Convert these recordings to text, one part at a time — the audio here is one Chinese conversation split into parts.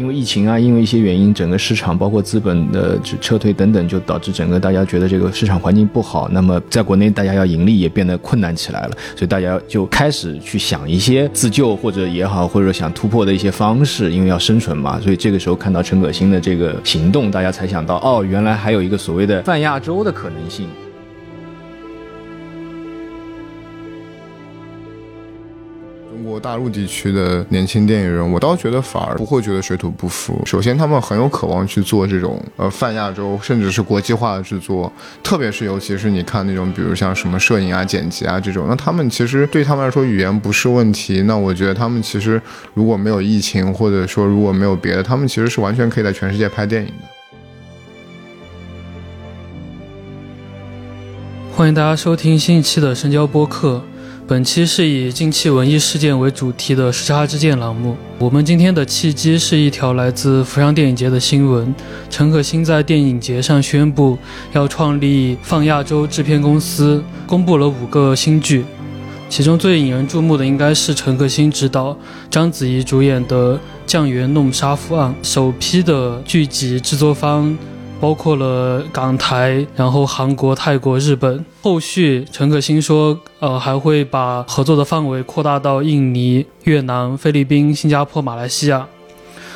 因为疫情啊，因为一些原因，整个市场包括资本的撤退等等，就导致整个大家觉得这个市场环境不好。那么在国内，大家要盈利也变得困难起来了，所以大家就开始去想一些自救或者也好，或者想突破的一些方式，因为要生存嘛。所以这个时候看到陈可辛的这个行动，大家才想到，哦，原来还有一个所谓的泛亚洲的可能性。大陆地区的年轻电影人，我倒觉得反而不会觉得水土不服。首先，他们很有渴望去做这种呃泛亚洲，甚至是国际化的制作。特别是尤其是你看那种，比如像什么摄影啊、剪辑啊这种，那他们其实对他们来说语言不是问题。那我觉得他们其实如果没有疫情，或者说如果没有别的，他们其实是完全可以在全世界拍电影的。欢迎大家收听新一期的深交播客。本期是以近期文艺事件为主题的时差之剑栏目。我们今天的契机是一条来自釜山电影节的新闻：陈可辛在电影节上宣布要创立放亚洲制片公司，公布了五个新剧，其中最引人注目的应该是陈可辛执导、章子怡主演的《酱园弄杀夫案》，首批的剧集制作方。包括了港台，然后韩国、泰国、日本。后续陈可辛说，呃，还会把合作的范围扩大到印尼、越南、菲律宾、新加坡、马来西亚。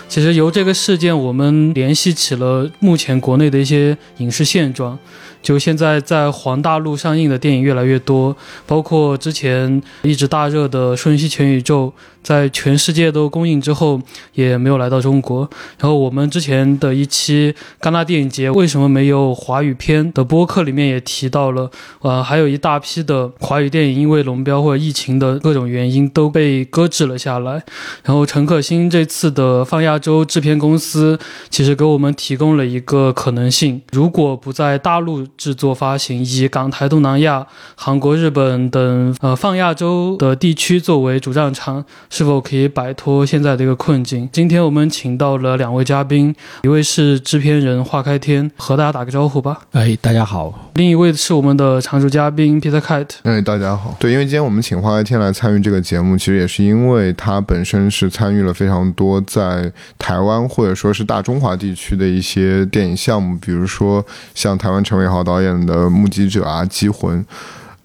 其实由这个事件，我们联系起了目前国内的一些影视现状。就现在在黄大陆上映的电影越来越多，包括之前一直大热的《瞬息全宇宙》。在全世界都公映之后，也没有来到中国。然后我们之前的一期戛纳电影节为什么没有华语片的播客里面也提到了，呃，还有一大批的华语电影因为龙标或者疫情的各种原因都被搁置了下来。然后陈可辛这次的放亚洲制片公司其实给我们提供了一个可能性：如果不在大陆制作发行，以港台、东南亚、韩国、日本等呃放亚洲的地区作为主战场。是否可以摆脱现在的一个困境？今天我们请到了两位嘉宾，一位是制片人华开天，和大家打个招呼吧。哎，大家好。另一位是我们的常驻嘉宾 Peter Kite。哎，大家好。对，因为今天我们请华开天来参与这个节目，其实也是因为他本身是参与了非常多在台湾或者说是大中华地区的一些电影项目，比如说像台湾陈伟豪导演的《目击者》啊，《机魂》。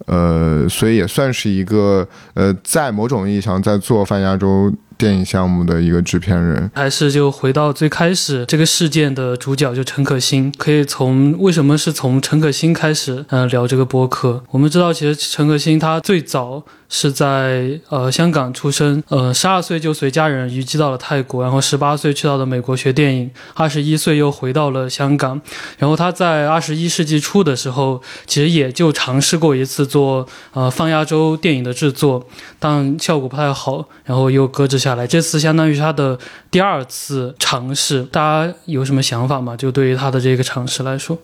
呃，所以也算是一个呃，在某种意义上在做泛亚洲电影项目的一个制片人。还是就回到最开始这个事件的主角，就陈可辛，可以从为什么是从陈可辛开始，嗯，聊这个播客。我们知道，其实陈可辛他最早。是在呃香港出生，呃十二岁就随家人移居到了泰国，然后十八岁去到了美国学电影，二十一岁又回到了香港，然后他在二十一世纪初的时候，其实也就尝试过一次做呃放亚洲电影的制作，但效果不太好，然后又搁置下下来。这次相当于他的第二次尝试，大家有什么想法吗？就对于他的这个尝试来说。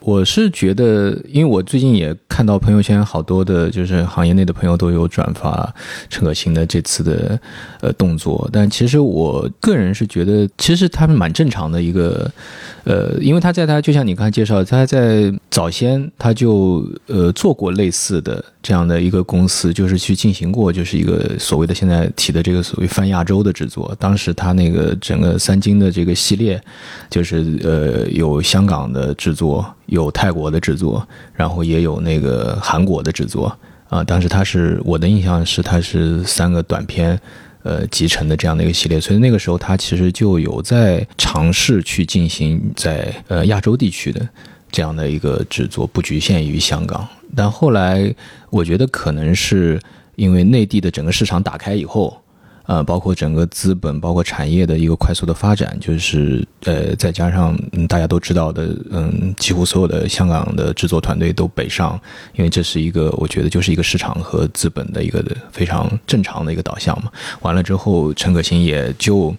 我是觉得，因为我最近也看到朋友圈好多的，就是行业内的朋友都有转发陈可辛的这次的呃动作，但其实我个人是觉得，其实他们蛮正常的一个，呃，因为他在他就像你刚才介绍，他在早先他就呃做过类似的这样的一个公司，就是去进行过就是一个所谓的现在提的这个所谓泛亚洲的制作，当时他那个整个三金的这个系列，就是呃有香港的制作。有泰国的制作，然后也有那个韩国的制作啊。当时他是我的印象是，他是三个短片，呃，集成的这样的一个系列。所以那个时候他其实就有在尝试去进行在呃亚洲地区的这样的一个制作，不局限于香港。但后来我觉得可能是因为内地的整个市场打开以后。呃，包括整个资本，包括产业的一个快速的发展，就是呃，再加上大家都知道的，嗯，几乎所有的香港的制作团队都北上，因为这是一个我觉得就是一个市场和资本的一个非常正常的一个导向嘛。完了之后，陈可辛也就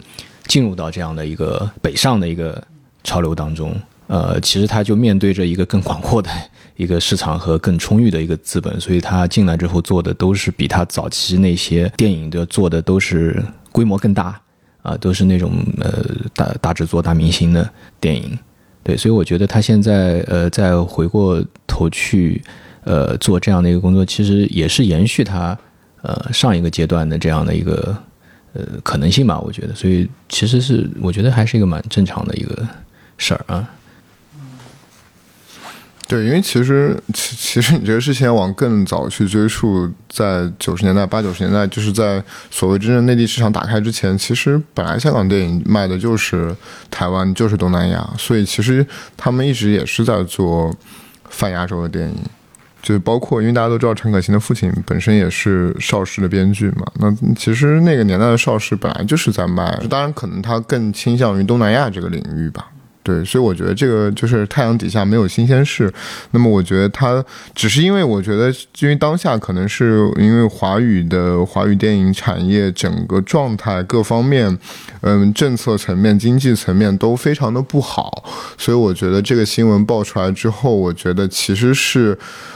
进入到这样的一个北上的一个潮流当中。呃，其实他就面对着一个更广阔的一个市场和更充裕的一个资本，所以他进来之后做的都是比他早期那些电影的做的都是规模更大啊，都是那种呃大大制作、大明星的电影。对，所以我觉得他现在呃再回过头去呃做这样的一个工作，其实也是延续他呃上一个阶段的这样的一个呃可能性吧，我觉得，所以其实是我觉得还是一个蛮正常的一个事儿啊。对，因为其实其其实你这个事情往更早去追溯，在九十年代八九十年代，就是在所谓真正内地市场打开之前，其实本来香港电影卖的就是台湾，就是东南亚，所以其实他们一直也是在做泛亚洲的电影，就是包括因为大家都知道陈可辛的父亲本身也是邵氏的编剧嘛，那其实那个年代的邵氏本来就是在卖，当然可能他更倾向于东南亚这个领域吧。对，所以我觉得这个就是太阳底下没有新鲜事。那么我觉得它只是因为我觉得，因为当下可能是因为华语的华语电影产业整个状态各方面，嗯，政策层面、经济层面都非常的不好，所以我觉得这个新闻爆出来之后，我觉得其实是。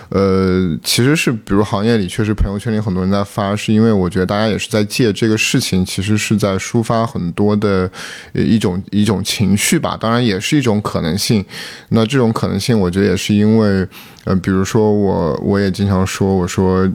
呃，其实是，比如行业里确实朋友圈里很多人在发，是因为我觉得大家也是在借这个事情，其实是在抒发很多的一种一种情绪吧，当然也是一种可能性。那这种可能性，我觉得也是因为，呃，比如说我我也经常说，我说。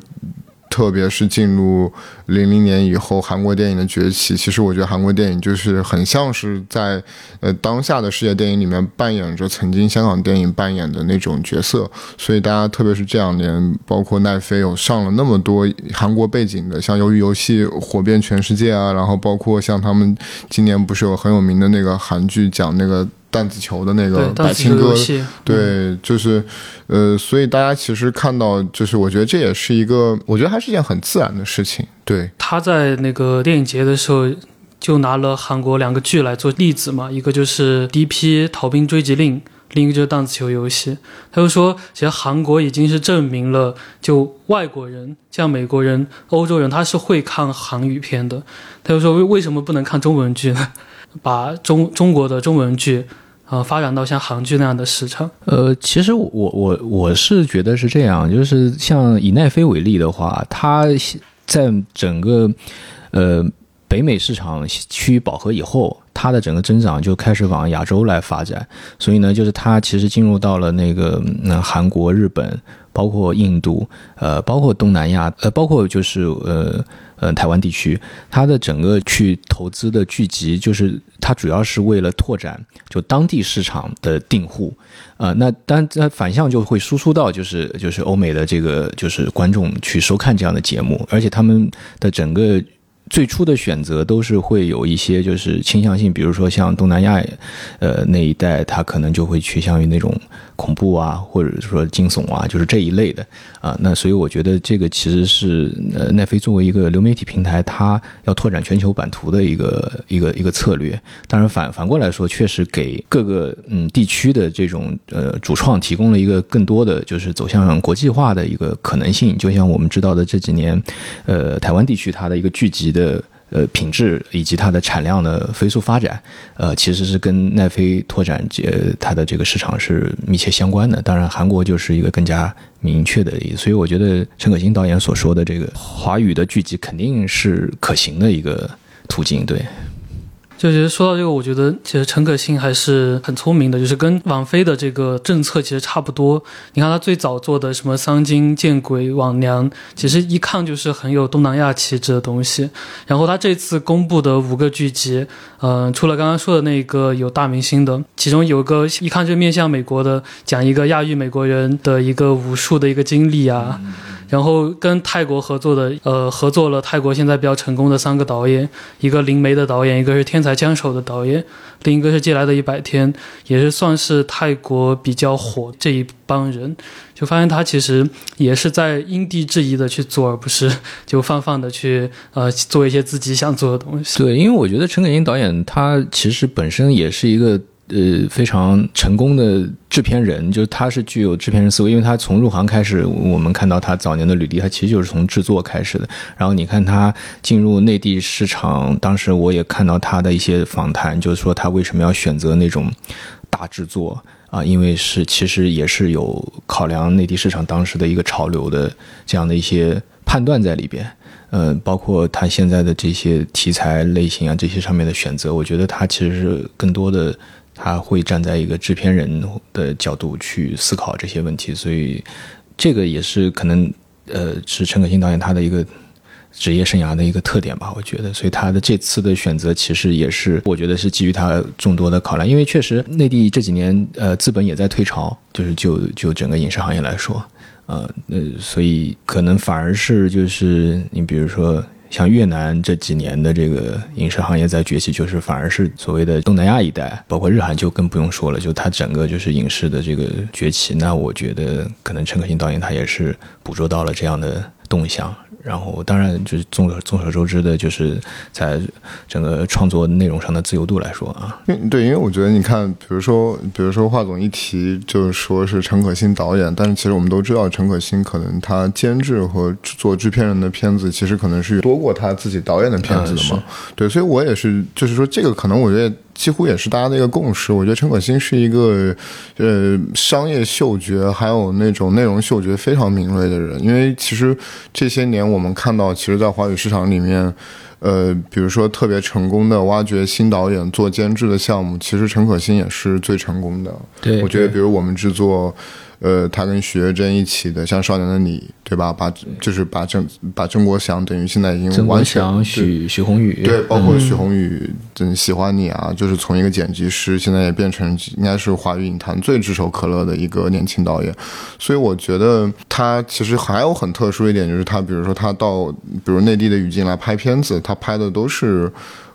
特别是进入零零年以后，韩国电影的崛起，其实我觉得韩国电影就是很像是在呃当下的世界电影里面扮演着曾经香港电影扮演的那种角色。所以大家特别是这两年，包括奈飞有上了那么多韩国背景的，像《鱿鱼游戏》火遍全世界啊，然后包括像他们今年不是有很有名的那个韩剧讲那个。弹子球的那个百青哥，对，就是，呃，所以大家其实看到，就是我觉得这也是一个，我觉得还是一件很自然的事情。对，他在那个电影节的时候就拿了韩国两个剧来做例子嘛，一个就是《第一批逃兵追缉令》，另一个就是弹子球游戏。他就说，其实韩国已经是证明了，就外国人，像美国人、欧洲人，他是会看韩语片的。他就说，为为什么不能看中文剧呢？把中中国的中文剧，呃，发展到像韩剧那样的市场。呃，其实我我我是觉得是这样，就是像以奈飞为例的话，它在整个呃北美市场趋于饱和以后，它的整个增长就开始往亚洲来发展。所以呢，就是它其实进入到了那个那韩国、日本，包括印度，呃，包括东南亚，呃，包括就是呃。呃，台湾地区，它的整个去投资的聚集，就是它主要是为了拓展就当地市场的订户，呃，那当然反向就会输出到就是就是欧美的这个就是观众去收看这样的节目，而且他们的整个。最初的选择都是会有一些就是倾向性，比如说像东南亚，呃那一带，它可能就会趋向于那种恐怖啊，或者说惊悚啊，就是这一类的啊。那所以我觉得这个其实是呃奈飞作为一个流媒体平台，它要拓展全球版图的一个一个一个策略。当然反反过来说，确实给各个嗯地区的这种呃主创提供了一个更多的就是走向国际化的一个可能性。就像我们知道的这几年，呃台湾地区它的一个聚集。的的呃品质以及它的产量的飞速发展，呃其实是跟奈飞拓展呃它的这个市场是密切相关的。当然，韩国就是一个更加明确的，所以我觉得陈可辛导演所说的这个华语的剧集肯定是可行的一个途径，对。就其实说到这个，我觉得其实陈可辛还是很聪明的，就是跟网飞的这个政策其实差不多。你看他最早做的什么《桑金见鬼》《网娘》，其实一看就是很有东南亚气质的东西。然后他这次公布的五个剧集，嗯，除了刚刚说的那个有大明星的，其中有个一看就面向美国的，讲一个亚裔美国人的一个武术的一个经历啊。然后跟泰国合作的，呃，合作了泰国现在比较成功的三个导演，一个灵媒的导演，一个是天才枪手的导演，另一个是借来的一百天，也是算是泰国比较火这一帮人，就发现他其实也是在因地制宜的去做，而不是就放放的去呃做一些自己想做的东西。对，因为我觉得陈可辛导演他其实本身也是一个。呃，非常成功的制片人，就是他是具有制片人思维，因为他从入行开始，我们看到他早年的履历，他其实就是从制作开始的。然后你看他进入内地市场，当时我也看到他的一些访谈，就是说他为什么要选择那种大制作啊？因为是其实也是有考量内地市场当时的一个潮流的这样的一些判断在里边。呃，包括他现在的这些题材类型啊，这些上面的选择，我觉得他其实是更多的。他会站在一个制片人的角度去思考这些问题，所以这个也是可能，呃，是陈可辛导演他的一个职业生涯的一个特点吧，我觉得，所以他的这次的选择其实也是，我觉得是基于他众多的考量，因为确实内地这几年呃资本也在退潮，就是就就整个影视行业来说，呃那，所以可能反而是就是你比如说像越南这几年的这个影视行业在崛起，就是反而是所谓的东南亚一带，包括日韩就更不用说了，就它整个就是影视的这个崛起，那我觉得可能陈可辛导演他也是捕捉到了这样的动向。然后，当然就是众众所周知的，就是在整个创作内容上的自由度来说啊，对，因为我觉得你看，比如说，比如说华总一提就是说是陈可辛导演，但是其实我们都知道，陈可辛可能他监制和做制片人的片子，其实可能是多过他自己导演的片子的嘛。对，所以我也是，就是说这个可能我觉得。几乎也是大家的一个共识。我觉得陈可辛是一个，呃，商业嗅觉还有那种内容嗅觉非常敏锐的人。因为其实这些年我们看到，其实，在华语市场里面，呃，比如说特别成功的挖掘新导演做监制的项目，其实陈可辛也是最成功的。对，我觉得，比如我们制作。呃，他跟徐月珍一起的，像《少年的你》，对吧？把就是把郑把郑国祥等于现在已经完全许许宏宇对，包括许宏宇嗯喜欢你啊，就是从一个剪辑师，现在也变成应该是华语影坛最炙手可热的一个年轻导演。所以我觉得他其实还有很特殊一点，就是他比如说他到比如内地的语境来拍片子，他拍的都是。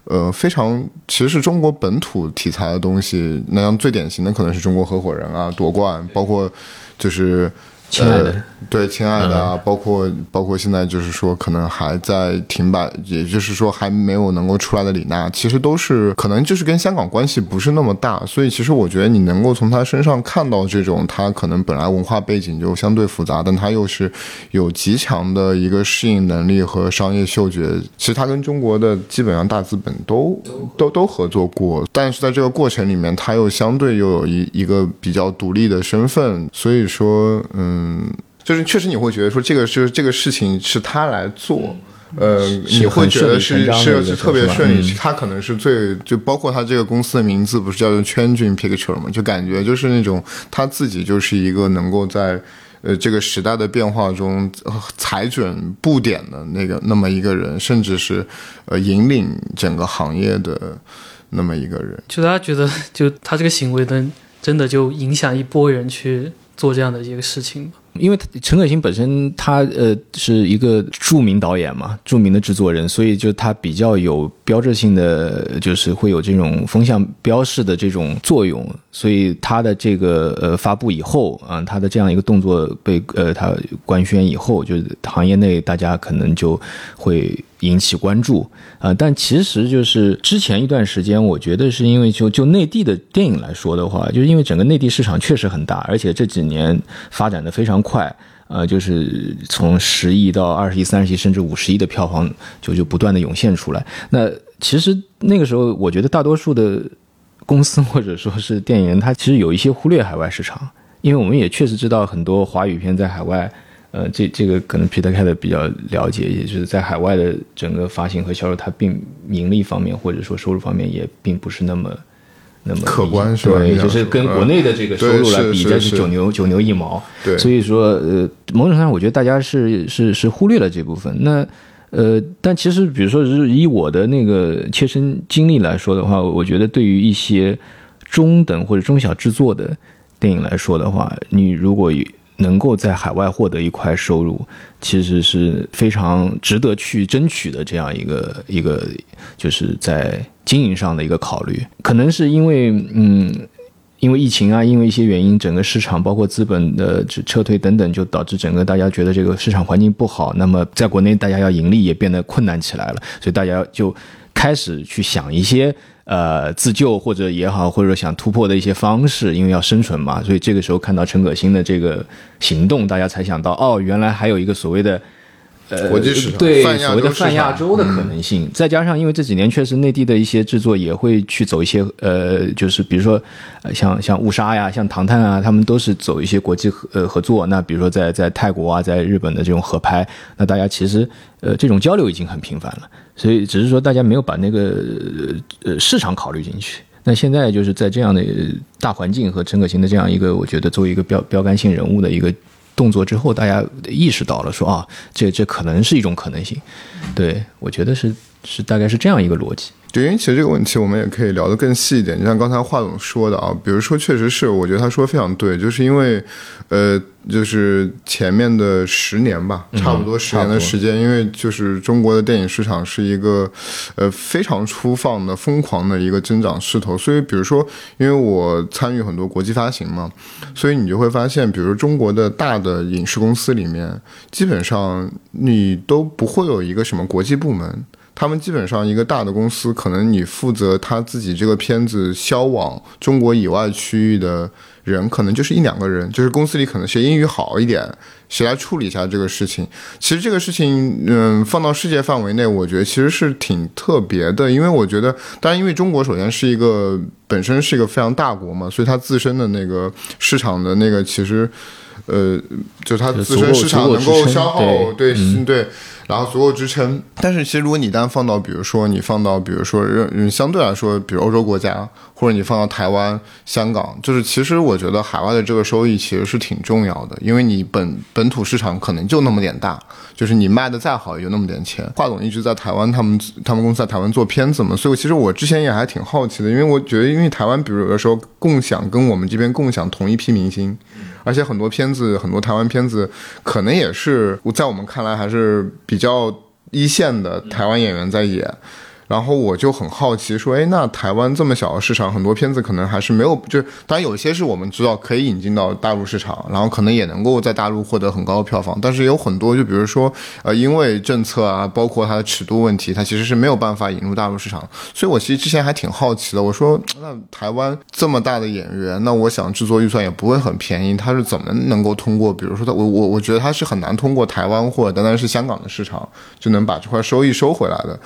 呃，非常其实是中国本土题材的东西，那样最典型的可能是中国合伙人啊，夺冠，包括就是。亲爱的，对，亲爱的啊，包括包括现在就是说可能还在停摆，也就是说还没有能够出来的李娜，其实都是可能就是跟香港关系不是那么大，所以其实我觉得你能够从他身上看到这种他可能本来文化背景就相对复杂，但他又是有极强的一个适应能力和商业嗅觉。其实他跟中国的基本上大资本都都都合作过，但是在这个过程里面，他又相对又有一一个比较独立的身份，所以说嗯。嗯，就是确实你会觉得说这个就是这个事情是他来做，呃，你会觉得是是特别顺利。他可能是最就包括他这个公司的名字不是叫做 Changing Picture 吗？就感觉就是那种他自己就是一个能够在呃这个时代的变化中踩准布点的那个那么一个人，甚至是呃引领整个行业的那么一个人。就大家觉得，就他这个行为能真的就影响一波人去。做这样的一个事情，因为陈可辛本身他呃是一个著名导演嘛，著名的制作人，所以就他比较有标志性的，就是会有这种风向标式的这种作用，所以他的这个呃发布以后啊，他的这样一个动作被呃他官宣以后，就是行业内大家可能就会。引起关注啊，但其实就是之前一段时间，我觉得是因为就就内地的电影来说的话，就是因为整个内地市场确实很大，而且这几年发展的非常快，呃，就是从十亿到二十亿、三十亿，甚至五十亿的票房就就不断的涌现出来。那其实那个时候，我觉得大多数的公司 或者说是电影人，他其实有一些忽略海外市场，因为我们也确实知道很多华语片在海外。呃，这这个可能 Peter 开的比较了解，也就是在海外的整个发行和销售，它并盈利方面或者说收入方面也并不是那么那么可观，是吧？对，就是跟国内的这个收入来比，这是九牛九牛一毛。对，所以说，呃，某种程度上，我觉得大家是是是忽略了这部分。那呃，但其实，比如说，是以我的那个切身经历来说的话，我觉得对于一些中等或者中小制作的电影来说的话，你如果能够在海外获得一块收入，其实是非常值得去争取的。这样一个一个，就是在经营上的一个考虑。可能是因为，嗯，因为疫情啊，因为一些原因，整个市场包括资本的撤退等等，就导致整个大家觉得这个市场环境不好。那么，在国内大家要盈利也变得困难起来了，所以大家就开始去想一些。呃，自救或者也好，或者说想突破的一些方式，因为要生存嘛，所以这个时候看到陈可辛的这个行动，大家才想到，哦，原来还有一个所谓的。呃，国际市场对所谓的泛亚洲的可能性，再加上因为这几年确实内地的一些制作也会去走一些呃，就是比如说像像误杀呀，像唐探啊，他们都是走一些国际合呃合作。那比如说在在泰国啊，在日本的这种合拍，那大家其实呃这种交流已经很频繁了。所以只是说大家没有把那个呃市场考虑进去。那现在就是在这样的大环境和陈可辛的这样一个，我觉得作为一个标标杆性人物的一个。动作之后，大家意识到了说啊，这这可能是一种可能性。对我觉得是是大概是这样一个逻辑。对，因为其实这个问题我们也可以聊得更细一点，就像刚才华总说的啊，比如说确实是，我觉得他说的非常对，就是因为，呃，就是前面的十年吧，差不多十年的时间，因为就是中国的电影市场是一个，呃，非常粗放的、疯狂的一个增长势头，所以比如说，因为我参与很多国际发行嘛，所以你就会发现，比如中国的大的影视公司里面，基本上你都不会有一个什么国际部门。他们基本上一个大的公司，可能你负责他自己这个片子销往中国以外区域的人，可能就是一两个人，就是公司里可能谁英语好一点，谁来处理一下这个事情。其实这个事情，嗯，放到世界范围内，我觉得其实是挺特别的，因为我觉得，当然，因为中国首先是一个本身是一个非常大国嘛，所以它自身的那个市场的那个其实，呃，就它自身市场能够消耗，对对。然后足够支撑，但是其实如果你单放到，比如说你放到，比如说嗯相对来说，比如欧洲国家，或者你放到台湾、香港，就是其实我觉得海外的这个收益其实是挺重要的，因为你本本土市场可能就那么点大，就是你卖的再好也就那么点钱。华总一直在台湾，他们他们公司在台湾做片子嘛，所以其实我之前也还挺好奇的，因为我觉得因为台湾，比如有的时候共享跟我们这边共享同一批明星。而且很多片子，很多台湾片子，可能也是在我们看来还是比较一线的台湾演员在演。然后我就很好奇，说，哎，那台湾这么小的市场，很多片子可能还是没有，就当然有些是我们知道可以引进到大陆市场，然后可能也能够在大陆获得很高的票房，但是有很多，就比如说，呃，因为政策啊，包括它的尺度问题，它其实是没有办法引入大陆市场。所以我其实之前还挺好奇的，我说，那台湾这么大的演员，那我想制作预算也不会很便宜，他是怎么能够通过，比如说他，我我我觉得他是很难通过台湾或者单单是香港的市场就能把这块收益收回来的。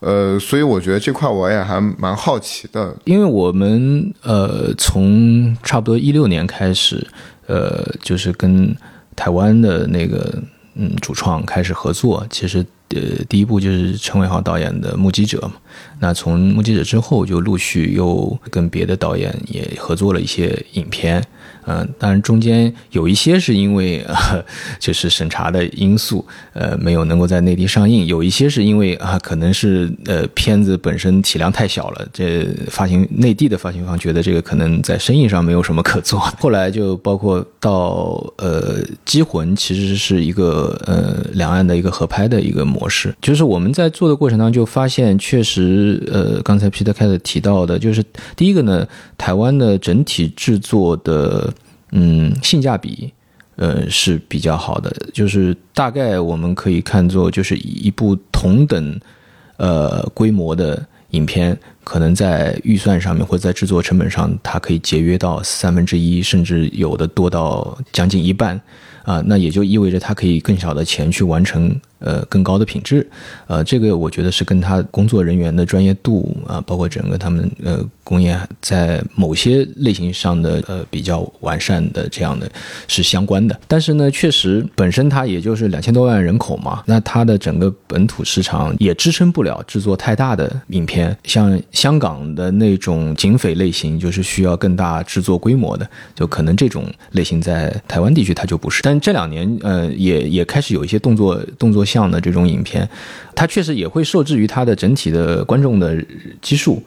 呃，所以我觉得这块我也还蛮好奇的，因为我们呃从差不多一六年开始，呃，就是跟台湾的那个嗯主创开始合作，其实呃第一部就是陈伟豪导演的《目击者》嘛，那从《目击者》之后就陆续又跟别的导演也合作了一些影片。嗯，当然中间有一些是因为呃，就是审查的因素，呃，没有能够在内地上映；有一些是因为啊，可能是呃片子本身体量太小了，这发行内地的发行方觉得这个可能在生意上没有什么可做。后来就包括到呃《机魂》，其实是一个呃两岸的一个合拍的一个模式。就是我们在做的过程当中就发现，确实呃，刚才 Peter 开始提到的，就是第一个呢，台湾的整体制作的。嗯，性价比，呃是比较好的，就是大概我们可以看作就是一部同等，呃规模的影片，可能在预算上面或者在制作成本上，它可以节约到三分之一，甚至有的多到将近一半，啊，那也就意味着它可以更少的钱去完成。呃，更高的品质，呃，这个我觉得是跟他工作人员的专业度啊，包括整个他们呃工业在某些类型上的呃比较完善的这样的是相关的。但是呢，确实本身它也就是两千多万人口嘛，那它的整个本土市场也支撑不了制作太大的影片。像香港的那种警匪类型，就是需要更大制作规模的，就可能这种类型在台湾地区它就不是。但这两年呃也也开始有一些动作动作。像的这种影片，它确实也会受制于它的整体的观众的基数。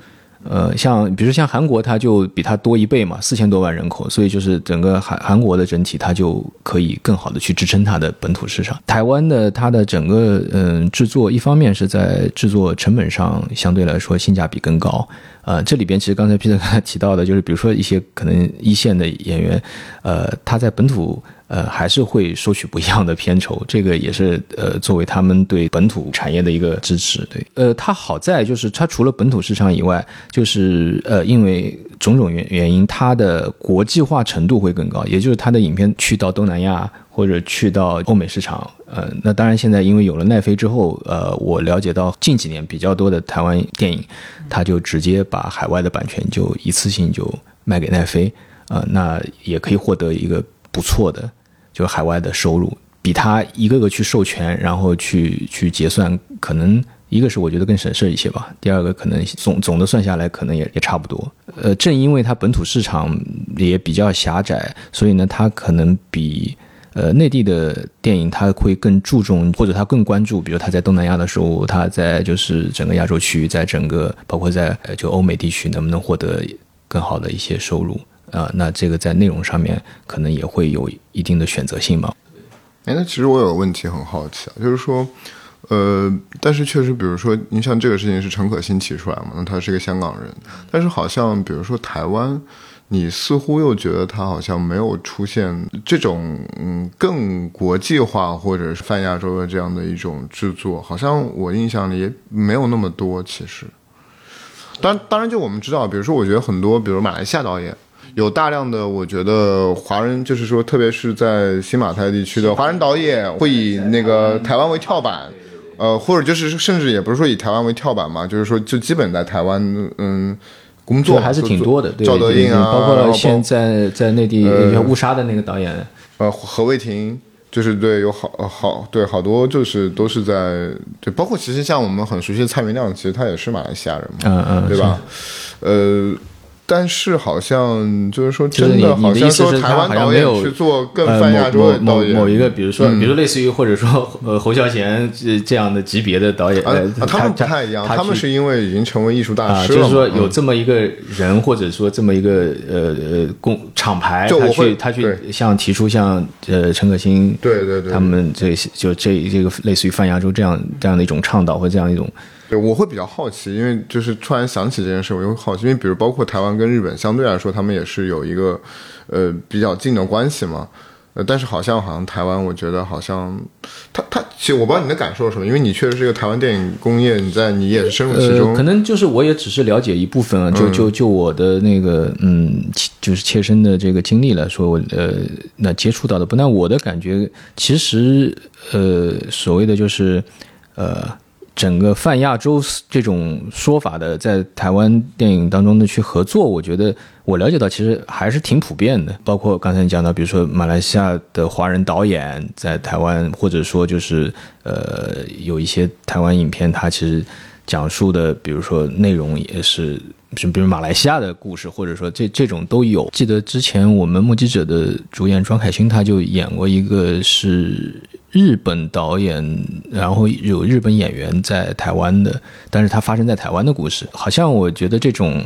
呃，像比如像韩国，它就比它多一倍嘛，四千多万人口，所以就是整个韩韩国的整体，它就可以更好的去支撑它的本土市场。台湾的它的整个嗯制作，一方面是在制作成本上相对来说性价比更高。呃，这里边其实刚才 Peter 刚才提到的，就是比如说一些可能一线的演员，呃，他在本土。呃，还是会收取不一样的片酬，这个也是呃，作为他们对本土产业的一个支持。对，呃，它好在就是它除了本土市场以外，就是呃，因为种种原原因，它的国际化程度会更高，也就是它的影片去到东南亚或者去到欧美市场。呃，那当然现在因为有了奈飞之后，呃，我了解到近几年比较多的台湾电影，它就直接把海外的版权就一次性就卖给奈飞，呃，那也可以获得一个不错的。就海外的收入，比他一个个去授权，然后去去结算，可能一个是我觉得更省事一些吧。第二个可能总总的算下来，可能也也差不多。呃，正因为它本土市场也比较狭窄，所以呢，它可能比呃，内地的电影他会更注重，或者他更关注，比如他在东南亚的收入，他在就是整个亚洲区域，在整个包括在就欧美地区能不能获得更好的一些收入啊、那这个在内容上面可能也会有一定的选择性嘛。哎，那其实我有个问题很好奇啊，就是说，呃，但是确实，比如说，你像这个事情是陈可辛提出来嘛，那他是一个香港人，但是好像比如说台湾，你似乎又觉得他好像没有出现这种嗯更国际化或者是泛亚洲的这样的一种制作，好像我印象里也没有那么多。其实，当当然，就我们知道，比如说，我觉得很多，比如马来西亚导演。有大量的，我觉得华人就是说，特别是在新马泰地区的华人导演，会以那个台湾为跳板，呃，或者就是甚至也不是说以台湾为跳板嘛，就是说就基本在台湾嗯工作还是挺多的，对赵德胤啊，包括现在在内地呃误杀的那个导演，呃何卫廷。就是对，有好呃好对好多就是都是在对，包括其实像我们很熟悉的蔡明亮，其实他也是马来西亚人嘛，嗯嗯，对吧？呃，但是好像就是说，真的好像你的意思说台湾导演去做更呃泛亚洲的某某导演，某某一个，比如说，嗯。比如说类似于或者说呃侯孝贤这这样的级别的导演，啊他们不太一样，他们是因为已经成为艺术大啊，师了嘛，就是说有嗯。这么一个人，或者说这么一个呃呃公厂牌，他去他去像提出像呃陈可辛对对对，他们这些就这这个类似于泛亚洲这样这样的一种倡导或这样一种对，我会比较好奇，因为就是突然想起这件事，我就会好奇，因为比如包括台湾跟日本，相对来说他们也是有一个呃比较近的关系嘛。呃，但是好像好像台湾，我觉得好像他他其实我不知道你的感受是什么，因为你确实是一个台湾电影工业，你在你也是深入其中，呃，可能就是我也只是了解一部分啊，就就就我的那个嗯，就是切身的这个经历来说，我呃那接触到的不，那我的感觉其实呃所谓的就是呃。整个泛亚洲这种说法的，在台湾电影当中的去合作，我觉得我了解到其实还是挺普遍的。包括刚才你讲到，比如说马来西亚的华人导演在台湾，或者说就是呃有一些台湾影片，它其实讲述的，比如说内容也是，是比如马来西亚的故事，或者说这这种都有。记得之前我们目击者的主演庄凯欣他就演过一个是日本导演，然后有日本演员在台湾的，但是它发生在台湾的故事，好像我觉得这种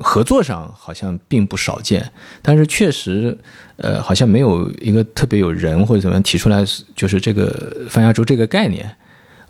合作上好像并不少见，但是确实，呃，好像没有一个特别有人或者怎么样提出来，就是这个泛亚洲这个概念。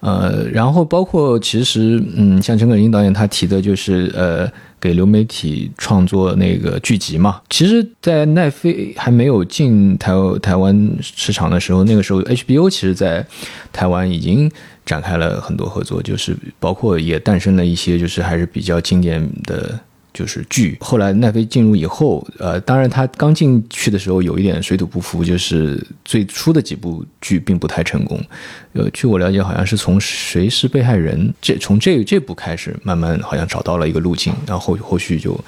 呃，然后包括其实，嗯，像陈可辛导演他提的就是，呃，给流媒体创作那个剧集嘛。其实，在奈飞还没有进台台湾市场的时候，那个时候 HBO 其实在台湾已经展开了很多合作，就是包括也诞生了一些就是还是比较经典的。就是剧，后来奈飞进入以后，呃，当然他刚进去的时候有一点水土不服，就是最初的几部剧并不太成功。呃，据我了解，好像是从《谁是被害人》这从这这部开始，慢慢好像找到了一个路径，然后后后续就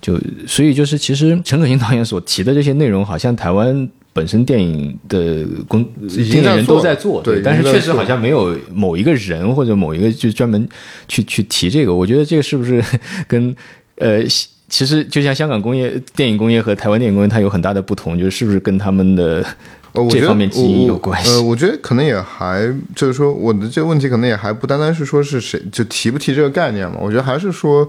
就所以就是其实陈可辛导演所提的这些内容，好像台湾。本身电影的工电影人都在做，对但是确实好像没有某一个人或者某一个就专门去去提这个。我觉得这个是不是 跟呃，其实就像香港工业电影工业和台湾电影工业，它有很大的不同，就是是不是跟他们的这方面基因有关系呃，我觉得可能也还就是说，我的这个问题可能也还不单单是说是谁就提不提这个概念嘛，我觉得还是说。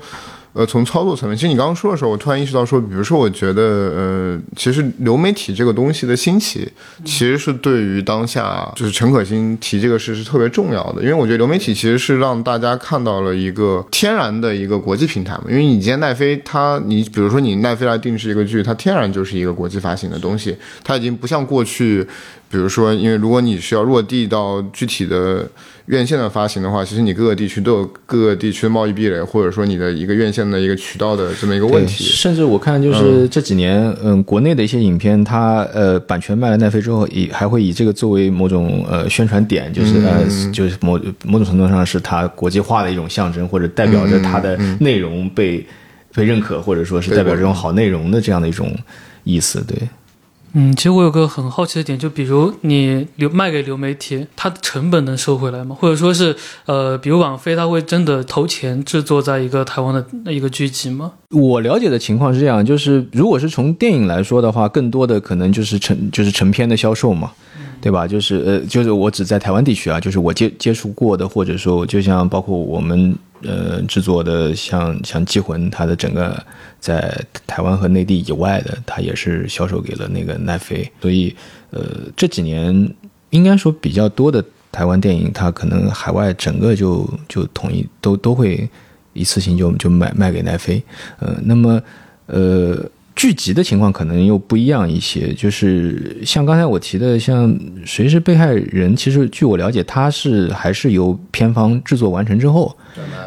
呃，从操作层面，其实你刚刚说的时候，我突然意识到说，比如说，我觉得，呃，其实流媒体这个东西的兴起，其实是对于当下就是陈可辛提这个事是特别重要的，因为我觉得流媒体其实是让大家看到了一个天然的一个国际平台嘛，因为你今天奈飞它，你比如说你奈飞来定制一个剧，它天然就是一个国际发行的东西，它已经不像过去。比如说，因为如果你需要落地到具体的院线的发行的话，其实你各个地区都有各个地区的贸易壁垒，或者说你的一个院线的一个渠道的这么一个问题。甚至我看就是这几年，嗯，国内的一些影片，它呃版权卖了奈飞之后，以还会以这个作为某种呃宣传点，就是、嗯呃就是某某种程度上是它国际化的一种象征，或者代表着它的内容被、被认可，或者说是代表这种好内容的这样的一种意思，对。嗯，其实我有个很好奇的点，就比如你流卖给流媒体，它的成本能收回来吗？或者说是，呃，比如网飞，它会真的投钱制作在一个台湾的一个剧集吗？我了解的情况是这样，就是如果是从电影来说的话，更多的可能就是成就是成片的销售嘛。对吧？就是呃，就是我只在台湾地区啊，就是我接接触过的，或者说就像包括我们呃制作的，像像《寄魂》，它的整个在台湾和内地以外的，它也是销售给了那个奈飞。所以呃这几年应该说比较多的台湾电影，它可能海外整个就就统一都都会一次性就就卖卖给奈飞。呃，那么呃。剧集的情况可能又不一样一些，就是像刚才我提的，像谁是被害人，其实据我了解，他是还是由片方制作完成之后，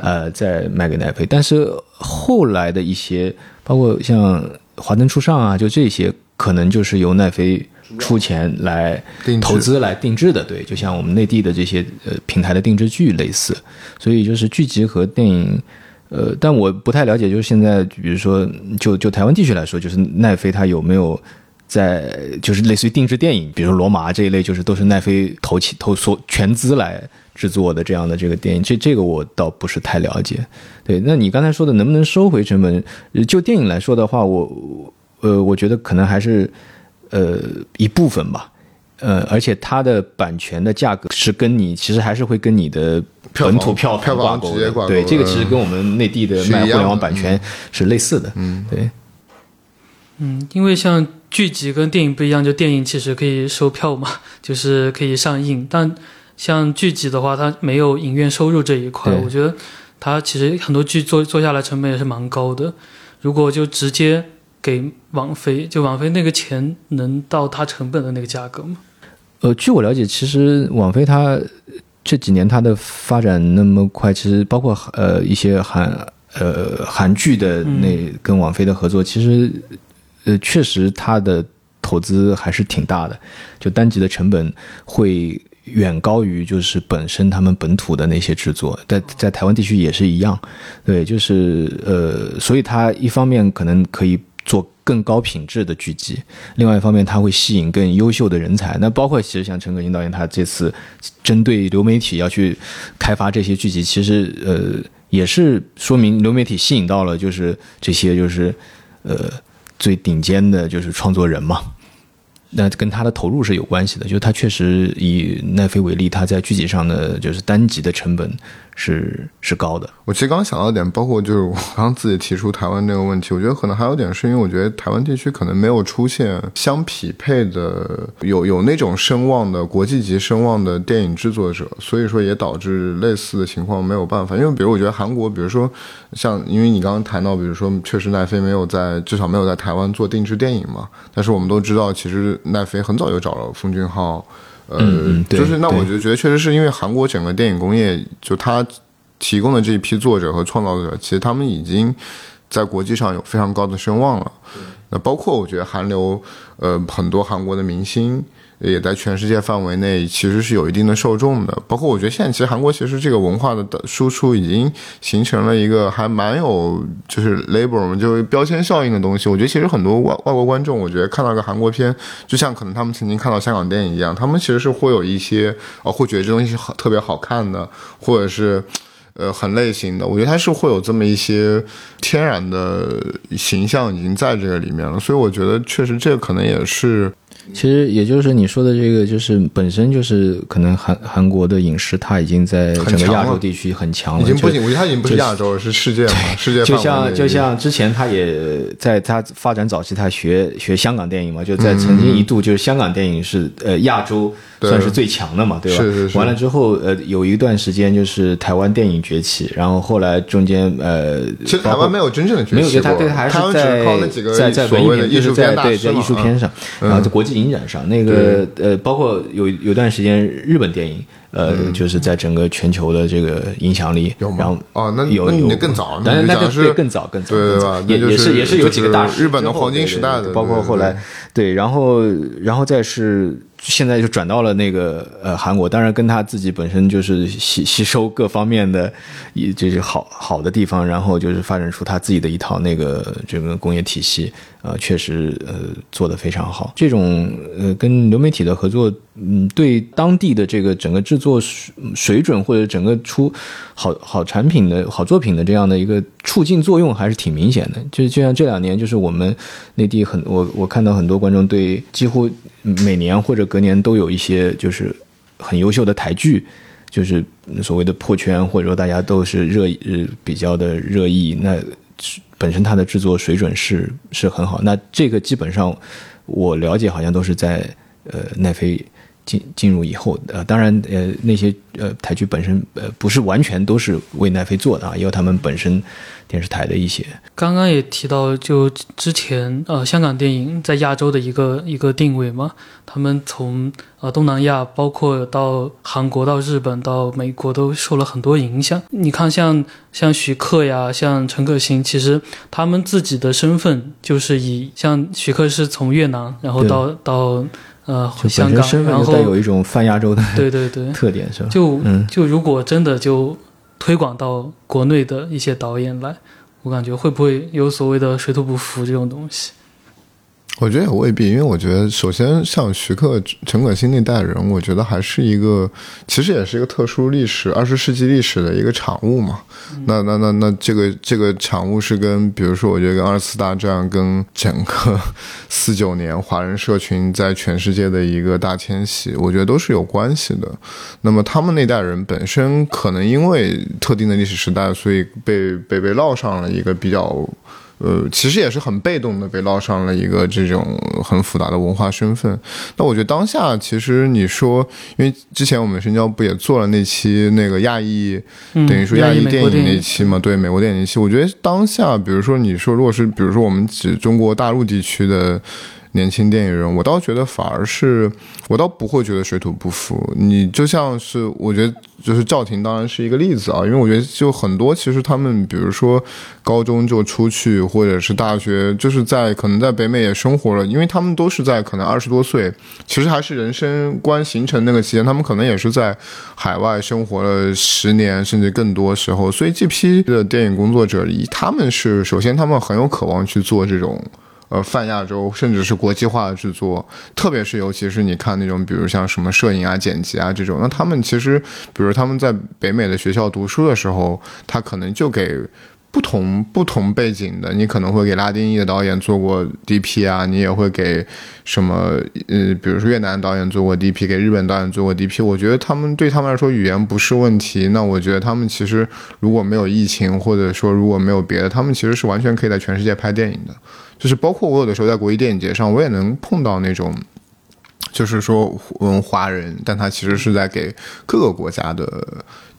呃，再卖给奈飞。但是后来的一些，包括像《华灯初上》啊，就这些，可能就是由奈飞出钱来投资来定制的，对，就像我们内地的这些呃平台的定制剧类似。所以就是剧集和电影。呃，但我不太了解，就是现在，比如说，就就台湾地区来说，就是奈飞它有没有在，就是类似于定制电影，比如说《罗马》这一类，就是都是奈飞投起投所全资来制作的这样的这个电影，这这个我倒不是太了解。对，那你刚才说的能不能收回成本？就电影来说的话，我呃，我觉得可能还是呃一部分吧。呃，而且它的版权的价格是跟你其实还是会跟你的本土票房挂钩的，对，这个其实跟我们内地的卖互联网版权是类似的，嗯，对，嗯，因为像剧集跟电影不一样，就电影其实可以收票嘛，就是可以上映，但像剧集的话，它没有影院收入这一块，我觉得它其实很多剧做做下来成本也是蛮高的，如果就直接。给王菲，就王菲那个钱能到它成本的那个价格吗？呃，据我了解，其实网飞它这几年它的发展那么快，其实包括呃一些韩呃韩剧的那跟网飞的合作，其实呃确实它的投资还是挺大的，就单集的成本会远高于就是本身他们本土的那些制作，在在台湾地区也是一样，对，就是呃，所以它一方面可能可以。做更高品质的剧集，另外一方面，它会吸引更优秀的人才。那包括其实像陈可辛导演，他这次针对流媒体要去开发这些剧集，其实呃也是说明流媒体吸引到了就是这些就是呃最顶尖的就是创作人嘛。那跟他的投入是有关系的，就是他确实以奈飞为例，他在剧集上的就是单集的成本。是是高的。我其实刚想到一点，包括就是我刚刚自己提出台湾这个问题，我觉得可能还有点是因为我觉得台湾地区可能没有出现相匹配的有有那种声望的国际级声望的电影制作者，所以说也导致类似的情况没有办法。因为比如我觉得韩国，比如说像因为你刚刚谈到，比如说确实奈飞没有在至少没有在台湾做定制电影嘛，但是我们都知道，其实奈飞很早就找了奉俊昊。呃，就是那我就觉得确实是因为韩国整个电影工业，就他提供的这一批作者和创造者，其实他们已经在国际上有非常高的声望了。那包括我觉得韩流，呃，很多韩国的明星。也在全世界范围内其实是有一定的受众的，包括我觉得现在其实韩国其实这个文化的输出已经形成了一个还蛮有就是 label，就是标签效应的东西。我觉得其实很多外外国观众，我觉得看到个韩国片，就像可能他们曾经看到香港电影一样，他们其实是会有一些呃会觉得这东西好特别好看的，或者是呃很类型的。我觉得它是会有这么一些天然的形象已经在这个里面了，所以我觉得确实这可能也是。其实也就是你说的这个，就是本身就是可能韩韩国的影视，它已经在整个亚洲地区很强了，已经不仅我觉得它已经不是亚洲，是世界嘛，世界。就像就像之前他也在他发展早期，他学学香港电影嘛，就在曾经一度就是香港电影是呃亚洲。算是最强的嘛，对吧？是是是。完了之后，呃，有一段时间就是台湾电影崛起，然后后来中间，呃，其实台湾没有真正的崛起，没有，他对还是在在在文艺片，就是在对在艺术片上，然后在国际影展上，那个呃，包括有有段时间日本电影。呃，就是在整个全球的这个影响力，然后哦，那有有更早，那那是更早更早，对吧？也也是也是有几个大日本的黄金时代的，包括后来对，然后然后再是现在就转到了那个呃韩国，当然跟他自己本身就是吸吸收各方面的，也就是好好的地方，然后就是发展出他自己的一套那个这个工业体系，呃，确实呃做的非常好。这种呃跟流媒体的合作。嗯，对当地的这个整个制作水水准或者整个出好好产品的好作品的这样的一个促进作用还是挺明显的。就就像这两年，就是我们内地很我我看到很多观众对几乎每年或者隔年都有一些就是很优秀的台剧，就是所谓的破圈，或者说大家都是热呃比较的热议，那本身它的制作水准是是很好。那这个基本上我了解好像都是在呃奈飞。进进入以后，呃，当然，呃，那些呃台剧本身，呃，不是完全都是为奈飞做的啊，也有他们本身电视台的一些。刚刚也提到，就之前呃香港电影在亚洲的一个一个定位嘛，他们从呃东南亚，包括到韩国、到日本、到美国，都受了很多影响。你看，像像徐克呀，像陈可辛，其实他们自己的身份就是以像徐克是从越南，然后到到。呃，香港，然后带有一种泛亚洲的对对对特点是吧？就就如果真的就推广到国内的一些导演来，我感觉会不会有所谓的水土不服这种东西？我觉得也未必，因为我觉得，首先像徐克、陈可辛那代人，我觉得还是一个，其实也是一个特殊历史，二十世纪历史的一个产物嘛。那那那那，这个这个产物是跟，比如说，我觉得跟二次大战、跟整个四九年华人社群在全世界的一个大迁徙，我觉得都是有关系的。那么他们那代人本身可能因为特定的历史时代，所以被被被烙上了一个比较。呃，其实也是很被动的被烙上了一个这种很复杂的文化身份。那我觉得当下，其实你说，因为之前我们深交不也做了那期那个亚裔，等于说亚裔电影那期嘛？对，美国电影那期。我觉得当下，比如说你说，如果是比如说我们指中国大陆地区的。年轻电影人，我倒觉得反而是，我倒不会觉得水土不服。你就像是，我觉得就是赵婷，当然是一个例子啊。因为我觉得就很多，其实他们比如说高中就出去，或者是大学，就是在可能在北美也生活了，因为他们都是在可能二十多岁，其实还是人生观形成那个期间，他们可能也是在海外生活了十年甚至更多时候。所以这批的电影工作者，他们是首先他们很有渴望去做这种。呃，泛亚洲甚至是国际化的制作，特别是尤其是你看那种，比如像什么摄影啊、剪辑啊这种，那他们其实，比如他们在北美的学校读书的时候，他可能就给不同不同背景的，你可能会给拉丁裔的导演做过 DP 啊，你也会给什么呃，比如说越南导演做过 DP，给日本导演做过 DP。我觉得他们对他们来说语言不是问题，那我觉得他们其实如果没有疫情，或者说如果没有别的，他们其实是完全可以在全世界拍电影的。就是包括我有的时候在国际电影节上，我也能碰到那种，就是说嗯华人，但他其实是在给各个国家的。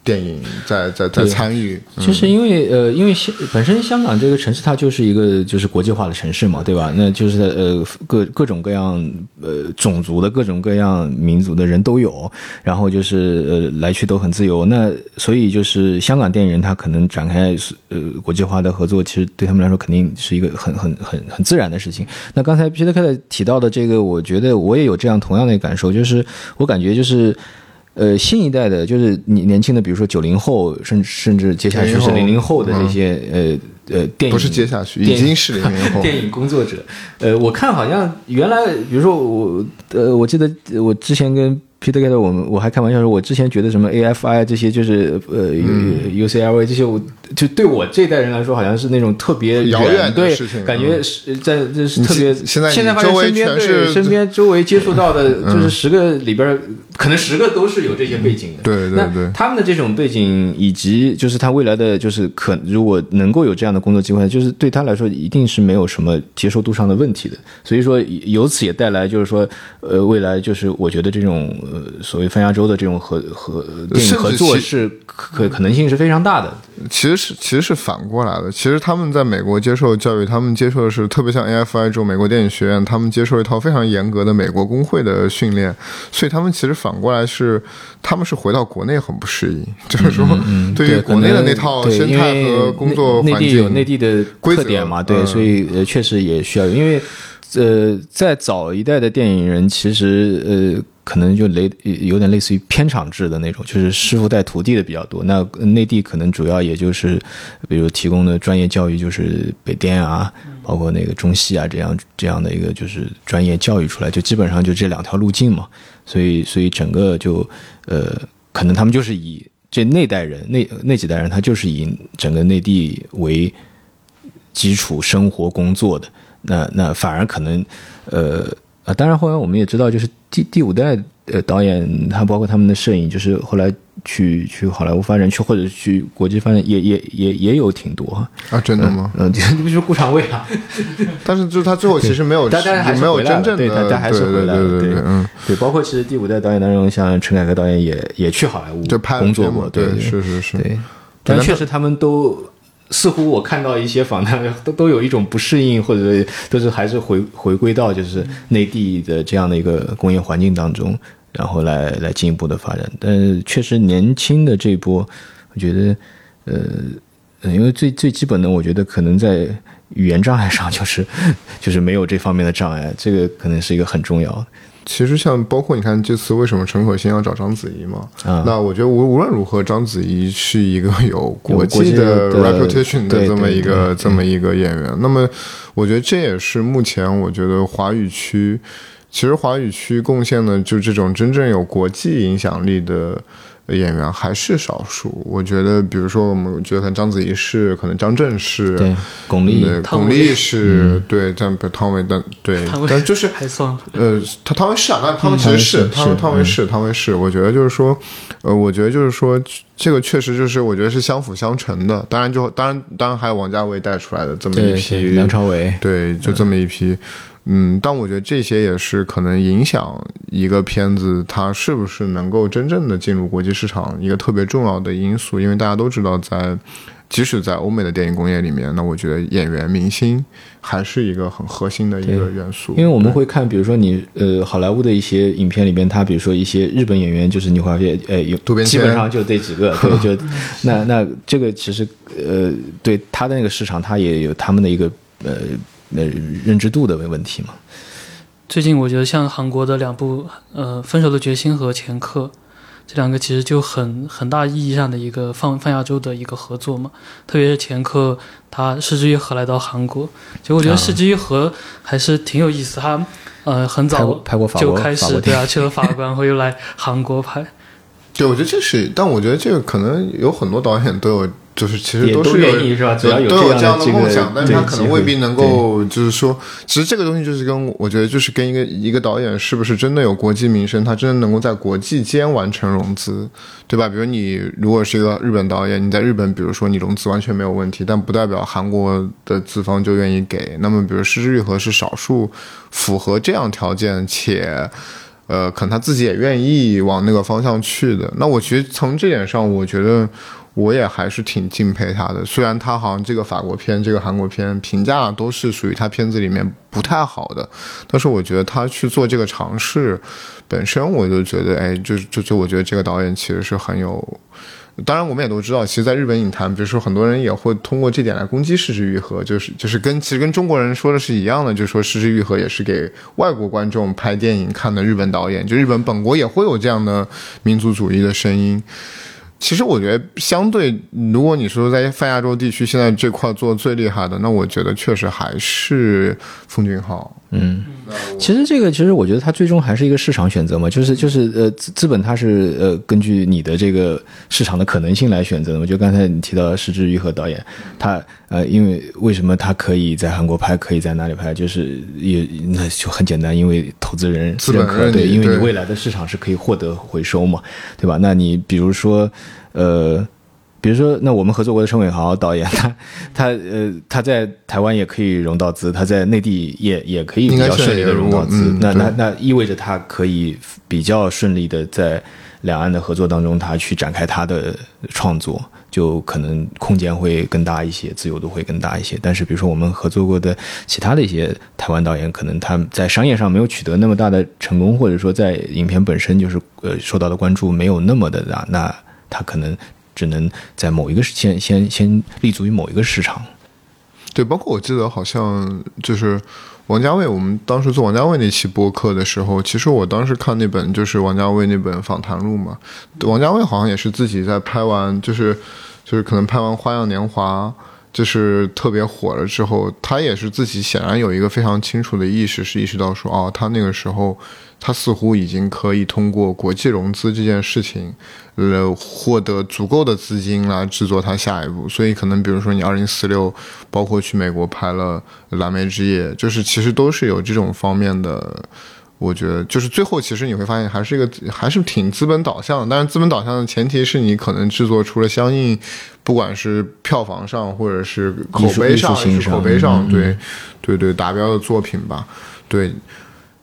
电影在在在参与，就是因为呃，因为香本身香港这个城市它就是一个就是国际化的城市嘛，对吧？那就是呃各各种各样呃种族的各种各样民族的人都有，然后就是呃来去都很自由。那所以就是香港电影人他可能展开呃国际化的合作，其实对他们来说肯定是一个很很很很自然的事情。那刚才皮特克提到的这个，我觉得我也有这样同样的感受，就是我感觉就是。呃，新一代的，就是你年轻的，比如说九零后，甚至甚至接下去是零零后的这些呃呃电影，不是接下去，已经是零零后 电影工作者。呃，我看好像原来，比如说我呃，我记得我之前跟。Peter 我们我还开玩笑说，我之前觉得什么 AFI 这些就是呃 UCLA 这些，我就对我这代人来说，好像是那种特别遥远的事情，感觉是在就是特别。现在现在发现身边对身边周围接触到的，就是十个里边可能十个都是有这些背景的。对对对，他们的这种背景以及就是他未来的就是可如果能够有这样的工作机会，就是对他来说一定是没有什么接受度上的问题的。所以说由此也带来就是说呃未来就是我觉得这种。呃，所谓泛亚洲的这种合合电影合作是可可能性是非常大的。其实是其实是反过来的。其实他们在美国接受教育，他们接受的是特别像 AFI 这种美国电影学院，他们接受一套非常严格的美国工会的训练，所以他们其实反过来是他们是回到国内很不适应，就是说对于国内的那套生态和工作环境，内地有内地的特点嘛，对，所以呃确实也需要，因为。呃，在早一代的电影人，其实呃，可能就类有点类似于片场制的那种，就是师傅带徒弟的比较多。那内地可能主要也就是，比如提供的专业教育就是北电啊，包括那个中戏啊这样这样的一个就是专业教育出来，就基本上就这两条路径嘛。所以所以整个就呃，可能他们就是以这那代人那那几代人，他就是以整个内地为基础生活工作的。那那反而可能，呃啊，当然后来我们也知道，就是第第五代呃导演，他包括他们的摄影，就是后来去去好莱坞发展，去或者去国际发展，也也也也有挺多。啊，真的吗？嗯，你比如说顾长卫啊，但是就是他最后其实没有，但但还是没有真正的，对，他他还是回来了，对对对，嗯，对，包括其实第五代导演当中，像陈凯歌导演也也去好莱坞就拍工作过，对，是是是，对，但确实他们都。似乎我看到一些访谈 都都有一种不适应，或者都是还是回回归到就是内地的这样的一个工业环境当中，然后来来进一步的发展。但是确实年轻的这一波，我觉得，呃，因为最最基本的，我觉得可能在语言障碍上 就是就是没有这方面的障碍，这个可能是一个很重要。其实像包括你看这次为什么陈可辛要找章子怡嘛？那我觉得无无论如何，章子怡是一个有国际的 reputation 的这么一个这么一个演员。那么我觉得这也是目前我觉得华语区，其实华语区贡献的就这种真正有国际影响力的。演员还是少数，我觉得，比如说，我们觉得可能章子怡是，可能张震是，对，巩俐，巩俐是，对，但汤唯，但对，但就是还算，呃，他汤唯是啊，但汤唯其实是，汤汤唯是，汤唯是，我觉得就是说，呃，我觉得就是说，这个确实就是，我觉得是相辅相成的。当然，就当然，当然还有王家卫带出来的这么一批，梁朝伟，对，就这么一批。嗯，但我觉得这些也是可能影响一个片子它是不是能够真正的进入国际市场一个特别重要的因素。因为大家都知道，在即使在欧美的电影工业里面，那我觉得演员明星还是一个很核心的一个元素。因为我们会看，比如说你呃好莱坞的一些影片里边，他比如说一些日本演员，就是你会发现，呃，有基本上就这几个，对，就那那这个其实呃对他的那个市场，他也有他们的一个呃。那认知度的问题嘛。最近我觉得像韩国的两部，呃，《分手的决心》和《前客》，这两个其实就很很大意义上的一个泛泛亚洲的一个合作嘛。特别是《前客》，他失之愈合来到韩国，其实我觉得失之愈合还是挺有意思。他呃很早就开始对啊，去了法国，然后又来韩国拍。对，我觉得这是，但我觉得这个可能有很多导演都有。就是其实都是有？都有这样的梦想，但是他可能未必能够，就是说，其实这个东西就是跟我觉得就是跟一个一个导演是不是真的有国际名声，他真的能够在国际间完成融资，对吧？比如你如果是一个日本导演，你在日本，比如说你融资完全没有问题，但不代表韩国的资方就愿意给。那么，比如失之愈合是少数符合这样条件且，呃，可能他自己也愿意往那个方向去的。那我其实从这点上，我觉得。我也还是挺敬佩他的，虽然他好像这个法国片、这个韩国片评价都是属于他片子里面不太好的，但是我觉得他去做这个尝试，本身我就觉得，哎，就就就我觉得这个导演其实是很有。当然，我们也都知道，其实，在日本影坛，比如说很多人也会通过这点来攻击失之愈合，就是就是跟其实跟中国人说的是一样的，就是说失之愈合也是给外国观众拍电影看的日本导演，就日本本国也会有这样的民族主义的声音。其实我觉得，相对如果你说在泛亚洲地区现在这块做最厉害的，那我觉得确实还是奉俊昊。嗯，其实这个其实我觉得它最终还是一个市场选择嘛，就是就是呃资资本它是呃根据你的这个市场的可能性来选择的嘛。就刚才你提到石之愈和导演，他呃因为为什么他可以在韩国拍，可以在哪里拍，就是也那就很简单，因为投资人认可，对，因为你未来的市场是可以获得回收嘛，对吧？那你比如说呃。比如说，那我们合作过的陈伟豪导演，他他呃他在台湾也可以融到资，他在内地也也可以比较顺利的融到资。那那那意味着他可以比较顺利的在两岸的合作当中，他去展开他的创作，就可能空间会更大一些，自由度会更大一些。但是，比如说我们合作过的其他的一些台湾导演，可能他在商业上没有取得那么大的成功，或者说在影片本身就是呃受到的关注没有那么的大，那他可能。只能在某一个时先先先立足于某一个市场，对，包括我记得好像就是王家卫，我们当时做王家卫那期播客的时候，其实我当时看那本就是王家卫那本访谈录嘛，王家卫好像也是自己在拍完，就是就是可能拍完《花样年华》。就是特别火了之后，他也是自己显然有一个非常清楚的意识，是意识到说，哦，他那个时候，他似乎已经可以通过国际融资这件事情，呃，获得足够的资金来制作他下一步。所以可能比如说你二零四六，包括去美国拍了《蓝莓之夜》，就是其实都是有这种方面的。我觉得就是最后，其实你会发现还是一个还是挺资本导向的。但是资本导向的前提是你可能制作出了相应，不管是票房上或者是口碑上，是口碑上，对对对达标的作品吧。对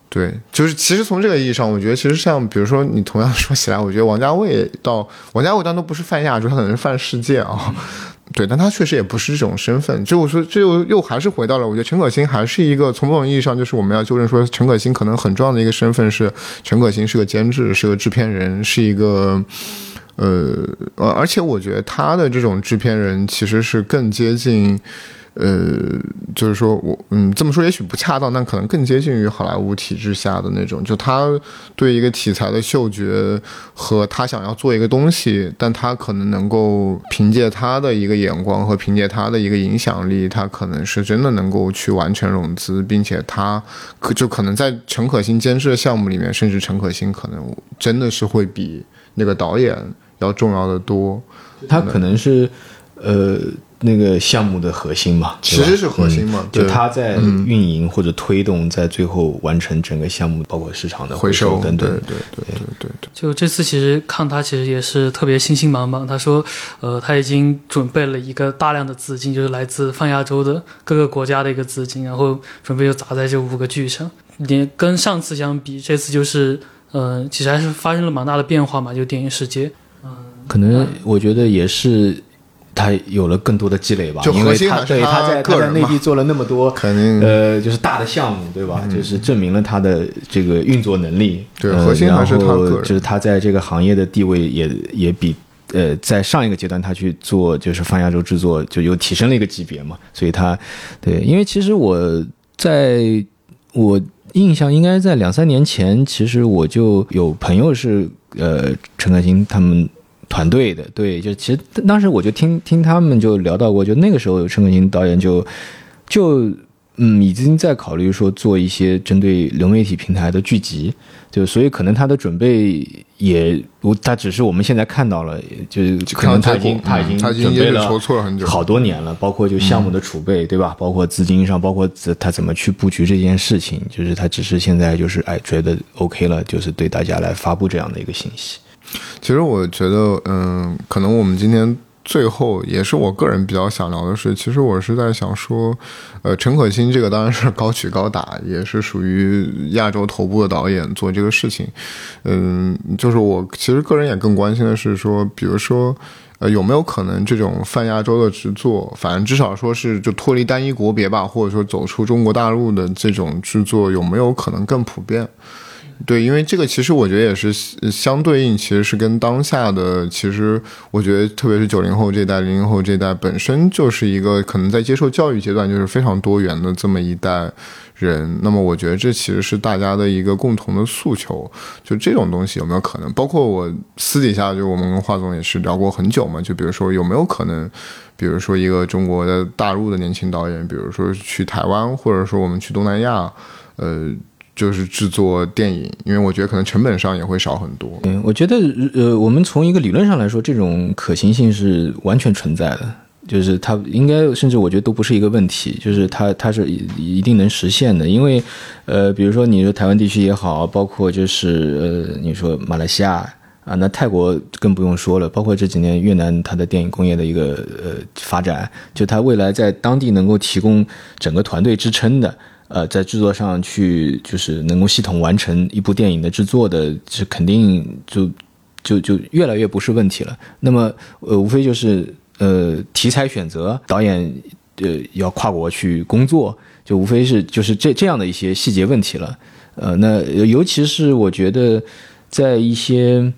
对，就是其实从这个意义上，我觉得其实像比如说你同样说起来，我觉得王家卫到王家卫当然都不是泛亚洲，他可能是泛世界啊。对，但他确实也不是这种身份。就我说，这又又还是回到了，我觉得陈可辛还是一个从某种意义上，就是我们要纠正说，陈可辛可能很重要的一个身份是，陈可辛是个监制，是个制片人，是一个，呃呃，而且我觉得他的这种制片人其实是更接近。呃，就是说我，嗯，这么说也许不恰当，但可能更接近于好莱坞体制下的那种。就他对一个题材的嗅觉和他想要做一个东西，但他可能能够凭借他的一个眼光和凭借他的一个影响力，他可能是真的能够去完成融资，并且他可就可能在陈可辛监制的项目里面，甚至陈可辛可能真的是会比那个导演要重要的多。他可能是，呃。那个项目的核心嘛，其实是核心嘛，就他在运营或者推动，在最后完成整个项目，包括市场的回收等等。对对对对对对。就这次其实看他其实也是特别信心满满。他说，呃，他已经准备了一个大量的资金，就是来自泛亚洲的各个国家的一个资金，然后准备就砸在这五个剧上。你跟上次相比，这次就是，呃，其实还是发生了蛮大的变化嘛，就电影世界。嗯，可能我觉得也是。他有了更多的积累吧，因为他对他在他在内地做了那么多，肯定呃就是大的项目，对吧？就是证明了他的这个运作能力。对，核心还是他个人。就是他在这个行业的地位也也比呃在上一个阶段他去做就是泛亚洲制作就又提升了一个级别嘛。所以他对，因为其实我在我印象应该在两三年前，其实我就有朋友是呃陈可辛他们。团队的对，就其实当时我就听听他们就聊到过，就那个时候陈可辛导演就就嗯已经在考虑说做一些针对流媒体平台的剧集，就所以可能他的准备也不，他只是我们现在看到了，就是可能他已经他已经准备了好多年了，包括就项目的储备对吧？包括资金上，包括他怎么去布局这件事情，就是他只是现在就是哎觉得 OK 了，就是对大家来发布这样的一个信息。其实我觉得，嗯，可能我们今天最后也是我个人比较想聊的是，其实我是在想说，呃，陈可辛这个当然是高举高打，也是属于亚洲头部的导演做这个事情，嗯，就是我其实个人也更关心的是说，比如说，呃，有没有可能这种泛亚洲的制作，反正至少说是就脱离单一国别吧，或者说走出中国大陆的这种制作，有没有可能更普遍？对，因为这个其实我觉得也是相对应，其实是跟当下的，其实我觉得特别是九零后这一代、零零后这一代，本身就是一个可能在接受教育阶段就是非常多元的这么一代人。那么我觉得这其实是大家的一个共同的诉求。就这种东西有没有可能？包括我私底下就我们跟华总也是聊过很久嘛。就比如说有没有可能，比如说一个中国的大陆的年轻导演，比如说去台湾，或者说我们去东南亚，呃。就是制作电影，因为我觉得可能成本上也会少很多。嗯，我觉得呃，我们从一个理论上来说，这种可行性是完全存在的，就是它应该甚至我觉得都不是一个问题，就是它它是一定能实现的。因为呃，比如说你说台湾地区也好，包括就是呃，你说马来西亚啊，那泰国更不用说了，包括这几年越南它的电影工业的一个呃发展，就它未来在当地能够提供整个团队支撑的。呃，在制作上去就是能够系统完成一部电影的制作的，是肯定就就就越来越不是问题了。那么呃，无非就是呃题材选择，导演呃要跨国去工作，就无非是就是这这样的一些细节问题了。呃，那尤其是我觉得在一些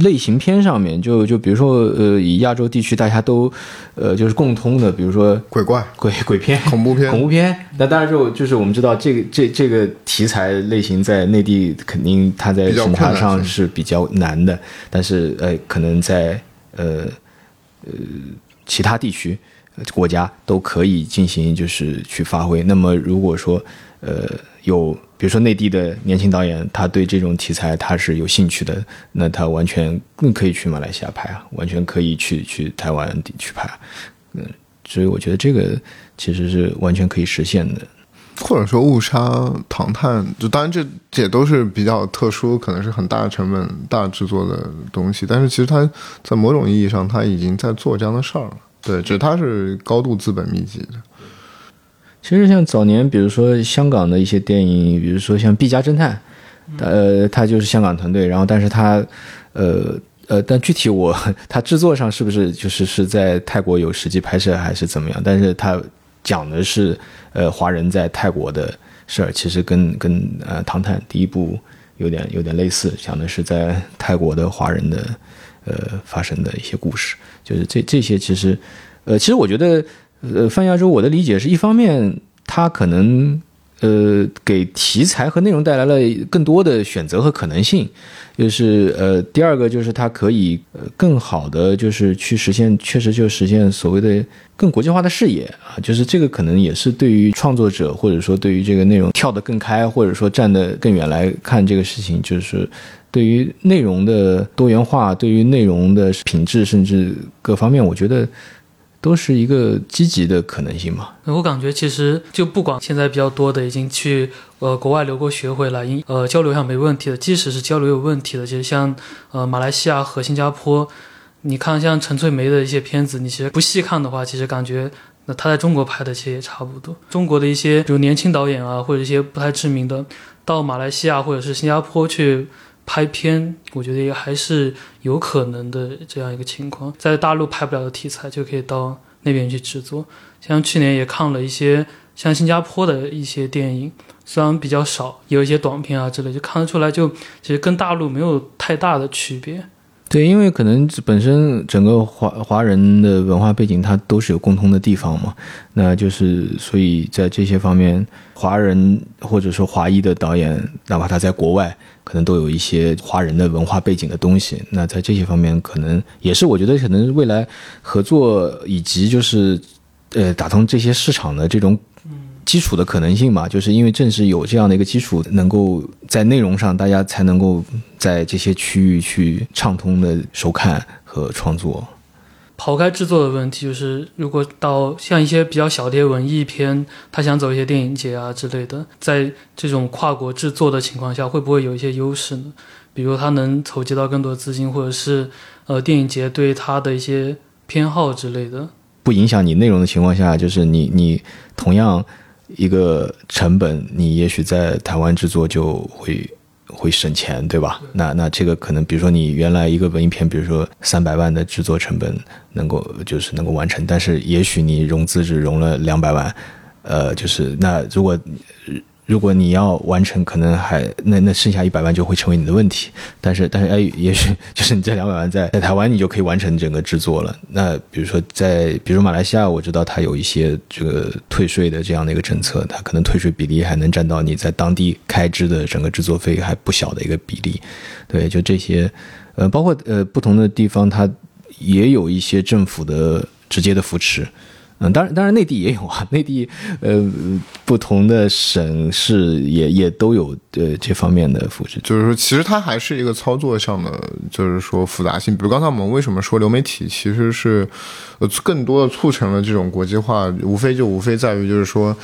类型片上面，就就比如说呃，以亚洲地区大家都呃就是共通的，比如说鬼怪、鬼鬼片、恐怖片、恐怖片。那当然就就是我们知道这个这这个题材类型在内地肯定它在审查上是比较难的，但是呃可能在呃呃其他地区国家都可以进行就是去发挥。那么如果说呃有比如说内地的年轻导演，他对这种题材他是有兴趣的，那他完全更可以去马来西亚拍啊，完全可以去去台湾去拍，嗯，所以我觉得这个其实是完全可以实现的。或者说误杀唐探，就当然这也都是比较特殊，可能是很大成本、大制作的东西，但是其实他在某种意义上他已经在做这样的事儿了，对，只是他是高度资本密集的。其实像早年，比如说香港的一些电影，比如说像《毕加侦探》，呃，他就是香港团队，然后但是他，呃呃，但具体我他制作上是不是就是是在泰国有实际拍摄还是怎么样？但是他讲的是呃华人在泰国的事儿，其实跟跟呃《唐探》第一部有点有点类似，讲的是在泰国的华人的呃发生的一些故事，就是这这些其实，呃，其实我觉得。呃，泛亚洲，我的理解是一方面，它可能呃给题材和内容带来了更多的选择和可能性，就是呃第二个就是它可以呃更好的就是去实现，确实就实现所谓的更国际化的视野啊，就是这个可能也是对于创作者或者说对于这个内容跳得更开，或者说站得更远来看这个事情，就是对于内容的多元化，对于内容的品质，甚至各方面，我觉得。都是一个积极的可能性嘛？我感觉其实就不管现在比较多的已经去呃国外留过学回来，呃交流上没问题的，即使是交流有问题的，其实像呃马来西亚和新加坡，你看像陈翠梅的一些片子，你其实不细看的话，其实感觉那他在中国拍的其实也差不多。中国的一些比如年轻导演啊，或者一些不太知名的，到马来西亚或者是新加坡去。拍片，我觉得也还是有可能的这样一个情况，在大陆拍不了的题材，就可以到那边去制作。像去年也看了一些像新加坡的一些电影，虽然比较少，有一些短片啊之类，就看得出来，就其实跟大陆没有太大的区别。对，因为可能本身整个华华人的文化背景，它都是有共通的地方嘛。那就是所以在这些方面，华人或者说华裔的导演，哪怕他在国外。可能都有一些华人的文化背景的东西，那在这些方面，可能也是我觉得可能未来合作以及就是呃打通这些市场的这种基础的可能性嘛，就是因为正是有这样的一个基础，能够在内容上大家才能够在这些区域去畅通的收看和创作。抛开制作的问题，就是如果到像一些比较小的文艺片，他想走一些电影节啊之类的，在这种跨国制作的情况下，会不会有一些优势呢？比如他能筹集到更多资金，或者是呃电影节对他的一些偏好之类的，不影响你内容的情况下，就是你你同样一个成本，你也许在台湾制作就会。会省钱，对吧？那那这个可能，比如说你原来一个文艺片，比如说三百万的制作成本能够就是能够完成，但是也许你融资只融了两百万，呃，就是那如果。如果你要完成，可能还那那剩下一百万就会成为你的问题。但是但是哎，也许 就是你这两百万在在台湾，你就可以完成整个制作了。那比如说在比如马来西亚，我知道它有一些这个退税的这样的一个政策，它可能退税比例还能占到你在当地开支的整个制作费还不小的一个比例。对，就这些，呃，包括呃不同的地方，它也有一些政府的直接的扶持。嗯，当然，当然，内地也有啊。内地，呃，不同的省市也也都有呃这方面的扶持。就是说，其实它还是一个操作上的，就是说复杂性。比如刚才我们为什么说流媒体，其实是呃更多的促成了这种国际化，无非就无非在于就是说。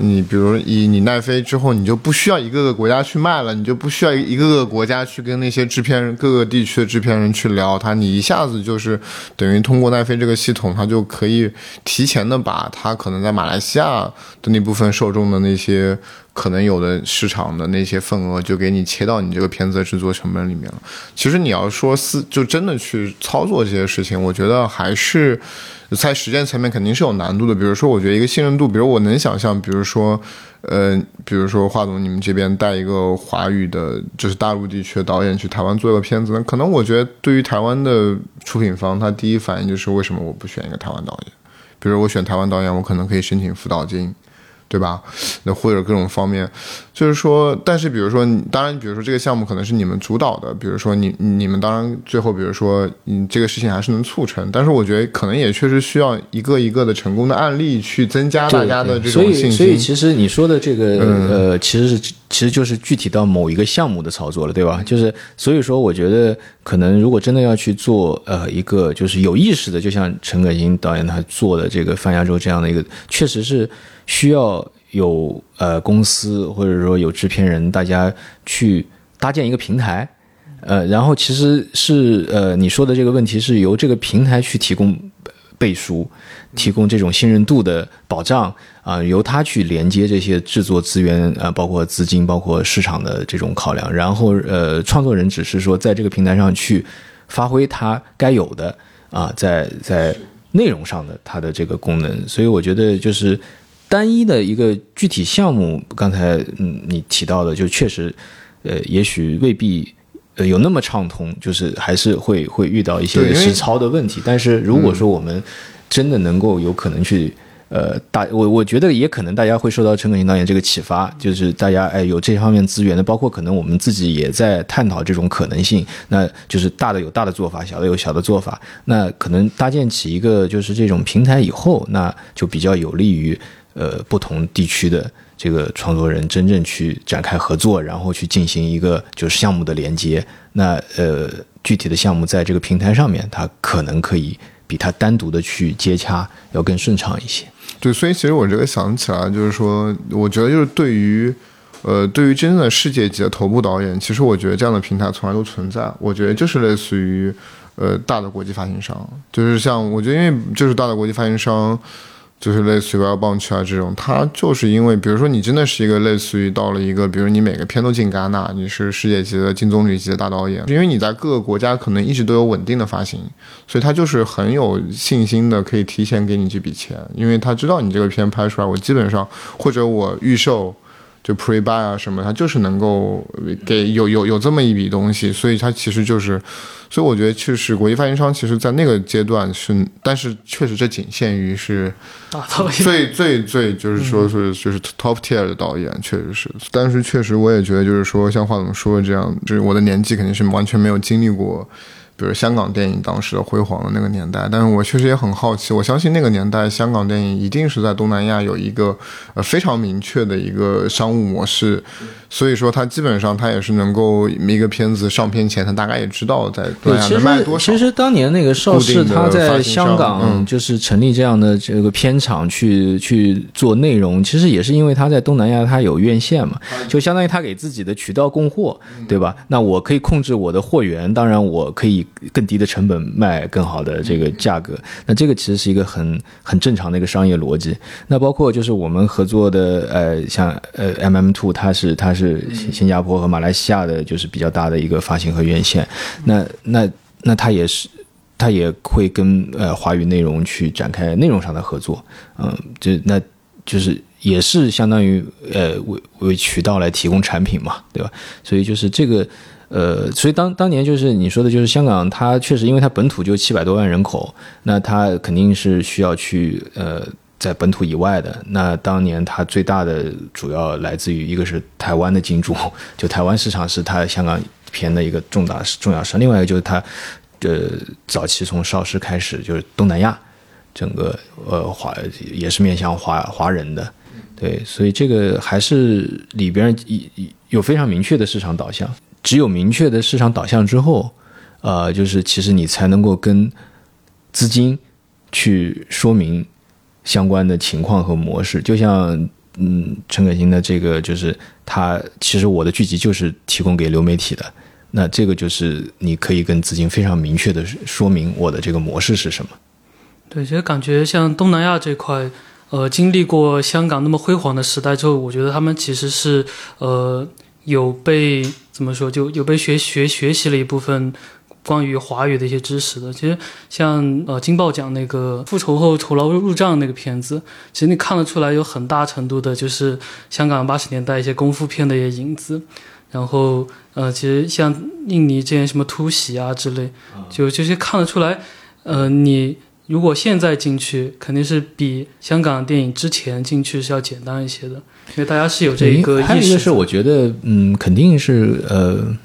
你比如以你奈飞之后，你就不需要一个个国家去卖了，你就不需要一个个国家去跟那些制片人、各个地区的制片人去聊它，你一下子就是等于通过奈飞这个系统，它就可以提前的把它可能在马来西亚的那部分受众的那些。可能有的市场的那些份额就给你切到你这个片子的制作成本里面了。其实你要说私就真的去操作这些事情，我觉得还是在实践层面肯定是有难度的。比如说，我觉得一个信任度，比如我能想象，比如说。呃，比如说华总，你们这边带一个华语的，就是大陆地区的导演去台湾做一个片子，那可能我觉得对于台湾的出品方，他第一反应就是为什么我不选一个台湾导演？比如我选台湾导演，我可能可以申请辅导金。对吧？那或者各种方面，就是说，但是比如说，当然，比如说这个项目可能是你们主导的，比如说你你们当然最后，比如说，嗯，这个事情还是能促成，但是我觉得可能也确实需要一个一个的成功的案例去增加大家的这种信心。所以，所以其实你说的这个呃，其实是其实就是具体到某一个项目的操作了，对吧？就是所以说，我觉得可能如果真的要去做呃一个就是有意识的，就像陈可辛导演他做的这个《泛亚洲》这样的一个，确实是。需要有呃公司或者说有制片人，大家去搭建一个平台，呃，然后其实是呃你说的这个问题是由这个平台去提供背书，提供这种信任度的保障啊，由他去连接这些制作资源啊，包括资金，包括市场的这种考量，然后呃创作人只是说在这个平台上去发挥他该有的啊，在在内容上的它的这个功能，所以我觉得就是。单一的一个具体项目，刚才嗯你提到的，就确实，呃，也许未必呃有那么畅通，就是还是会会遇到一些实操的问题。但是如果说我们真的能够有可能去，呃，大我我觉得也可能大家会受到陈可辛导演这个启发，就是大家哎有这方面资源的，包括可能我们自己也在探讨这种可能性。那就是大的有大的做法，小的有小的做法。那可能搭建起一个就是这种平台以后，那就比较有利于。呃，不同地区的这个创作人真正去展开合作，然后去进行一个就是项目的连接。那呃，具体的项目在这个平台上面，它可能可以比它单独的去接洽要更顺畅一些。对，所以其实我这个想起来，就是说，我觉得就是对于呃，对于真正的世界级的头部导演，其实我觉得这样的平台从来都存在。我觉得就是类似于呃大的国际发行商，就是像我觉得，因为就是大的国际发行商。就是类似于 Wild Bunch 啊这种，它就是因为，比如说你真的是一个类似于到了一个，比如你每个片都进戛纳，你是世界级的金棕榈级的大导演，因为你在各个国家可能一直都有稳定的发行，所以他就是很有信心的可以提前给你这笔钱，因为他知道你这个片拍出来，我基本上或者我预售。就 pre buy 啊什么，它就是能够给有有有这么一笔东西，所以它其实就是，所以我觉得确实国际发行商其实在那个阶段是，但是确实这仅限于是最最最就是说是就是 top tier 的导演，确实是，但是确实我也觉得就是说像华总说的这样，就是我的年纪肯定是完全没有经历过。比如香港电影当时的辉煌的那个年代，但是我确实也很好奇，我相信那个年代香港电影一定是在东南亚有一个呃非常明确的一个商务模式。所以说，它基本上它也是能够一个片子上片前，它大概也知道在东南亚卖多少。其实当年那个邵氏他在香港就是成立这样的这个片场去去做内容，其实也是因为他在东南亚他有院线嘛，就相当于他给自己的渠道供货，对吧？那我可以控制我的货源，当然我可以更低的成本卖更好的这个价格。那这个其实是一个很很正常的一个商业逻辑。那包括就是我们合作的呃像呃 M M Two，它是它。是新加坡和马来西亚的，就是比较大的一个发行和院线。那那那他也是，他也会跟呃华语内容去展开内容上的合作。嗯，就那就是也是相当于呃为为渠道来提供产品嘛，对吧？所以就是这个呃，所以当当年就是你说的，就是香港，它确实因为它本土就七百多万人口，那它肯定是需要去呃。在本土以外的那当年，它最大的主要来自于一个是台湾的金主，就台湾市场是它香港片的一个重大重要市另外一个就是它，呃，早期从邵氏开始就是东南亚，整个呃华也是面向华华人的，对，所以这个还是里边有有非常明确的市场导向。只有明确的市场导向之后，呃，就是其实你才能够跟资金去说明。相关的情况和模式，就像嗯，陈可辛的这个，就是他其实我的剧集就是提供给流媒体的，那这个就是你可以跟资金非常明确的说明我的这个模式是什么。对，其实感觉像东南亚这块，呃经历过香港那么辉煌的时代之后，我觉得他们其实是呃有被怎么说，就有被学学学习了一部分。关于华语的一些知识的，其实像呃金豹奖那个复仇后酬劳入账那个片子，其实你看得出来有很大程度的就是香港八十年代一些功夫片的一些影子。然后呃，其实像印尼这些什么突袭啊之类，就这些看得出来。呃，你如果现在进去，肯定是比香港电影之前进去是要简单一些的，因为大家是有这一个意识。还有一个是，我觉得嗯，肯定是呃。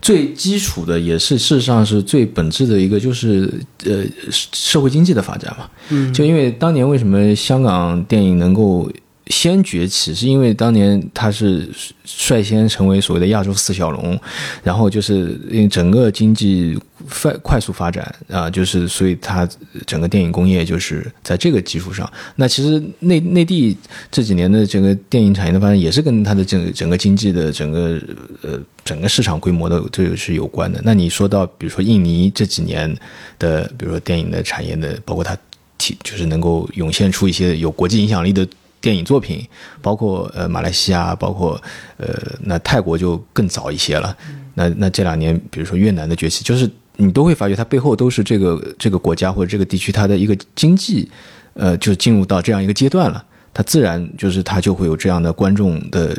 最基础的也是事实上是最本质的一个，就是呃社会经济的发展嘛。嗯，就因为当年为什么香港电影能够。先崛起是因为当年他是率先成为所谓的亚洲四小龙，然后就是因为整个经济快快速发展啊，就是所以它整个电影工业就是在这个基础上。那其实内内地这几年的整个电影产业的发展也是跟它的整整个经济的整个呃整个市场规模的这是有关的。那你说到比如说印尼这几年的，比如说电影的产业的，包括它体就是能够涌现出一些有国际影响力的。电影作品，包括呃马来西亚，包括呃那泰国就更早一些了。那那这两年，比如说越南的崛起，就是你都会发觉它背后都是这个这个国家或者这个地区它的一个经济，呃，就进入到这样一个阶段了。它自然就是它就会有这样的观众的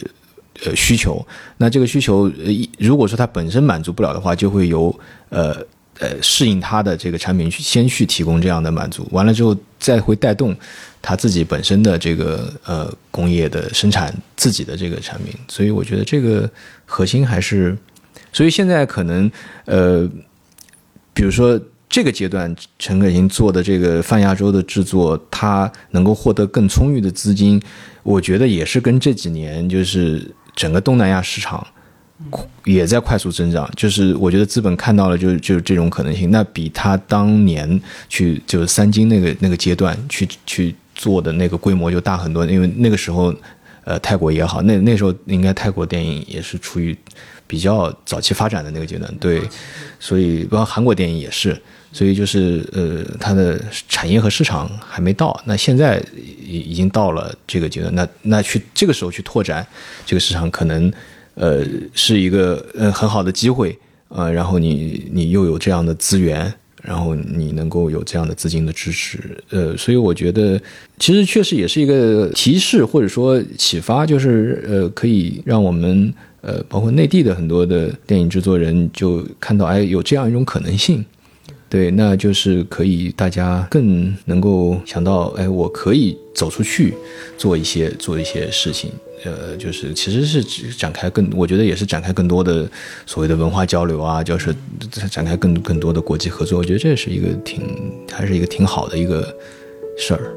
呃需求。那这个需求，如果说它本身满足不了的话，就会由呃呃适应它的这个产品去先去提供这样的满足，完了之后再会带动。他自己本身的这个呃工业的生产自己的这个产品，所以我觉得这个核心还是，所以现在可能呃，比如说这个阶段陈可辛做的这个泛亚洲的制作，他能够获得更充裕的资金，我觉得也是跟这几年就是整个东南亚市场也在快速增长，就是我觉得资本看到了就就这种可能性，那比他当年去就是三金那个那个阶段去去。做的那个规模就大很多，因为那个时候，呃，泰国也好，那那时候应该泰国电影也是处于比较早期发展的那个阶段，对，所以包括韩国电影也是，所以就是呃，它的产业和市场还没到，那现在已已经到了这个阶段，那那去这个时候去拓展这个市场，可能呃是一个呃很好的机会，呃，然后你你又有这样的资源。然后你能够有这样的资金的支持，呃，所以我觉得其实确实也是一个提示或者说启发，就是呃，可以让我们呃，包括内地的很多的电影制作人就看到，哎，有这样一种可能性，对，那就是可以大家更能够想到，哎，我可以走出去做一些做一些事情。呃，就是其实是展开更，我觉得也是展开更多的所谓的文化交流啊，就是展开更更多的国际合作。我觉得这是一个挺，还是一个挺好的一个事儿。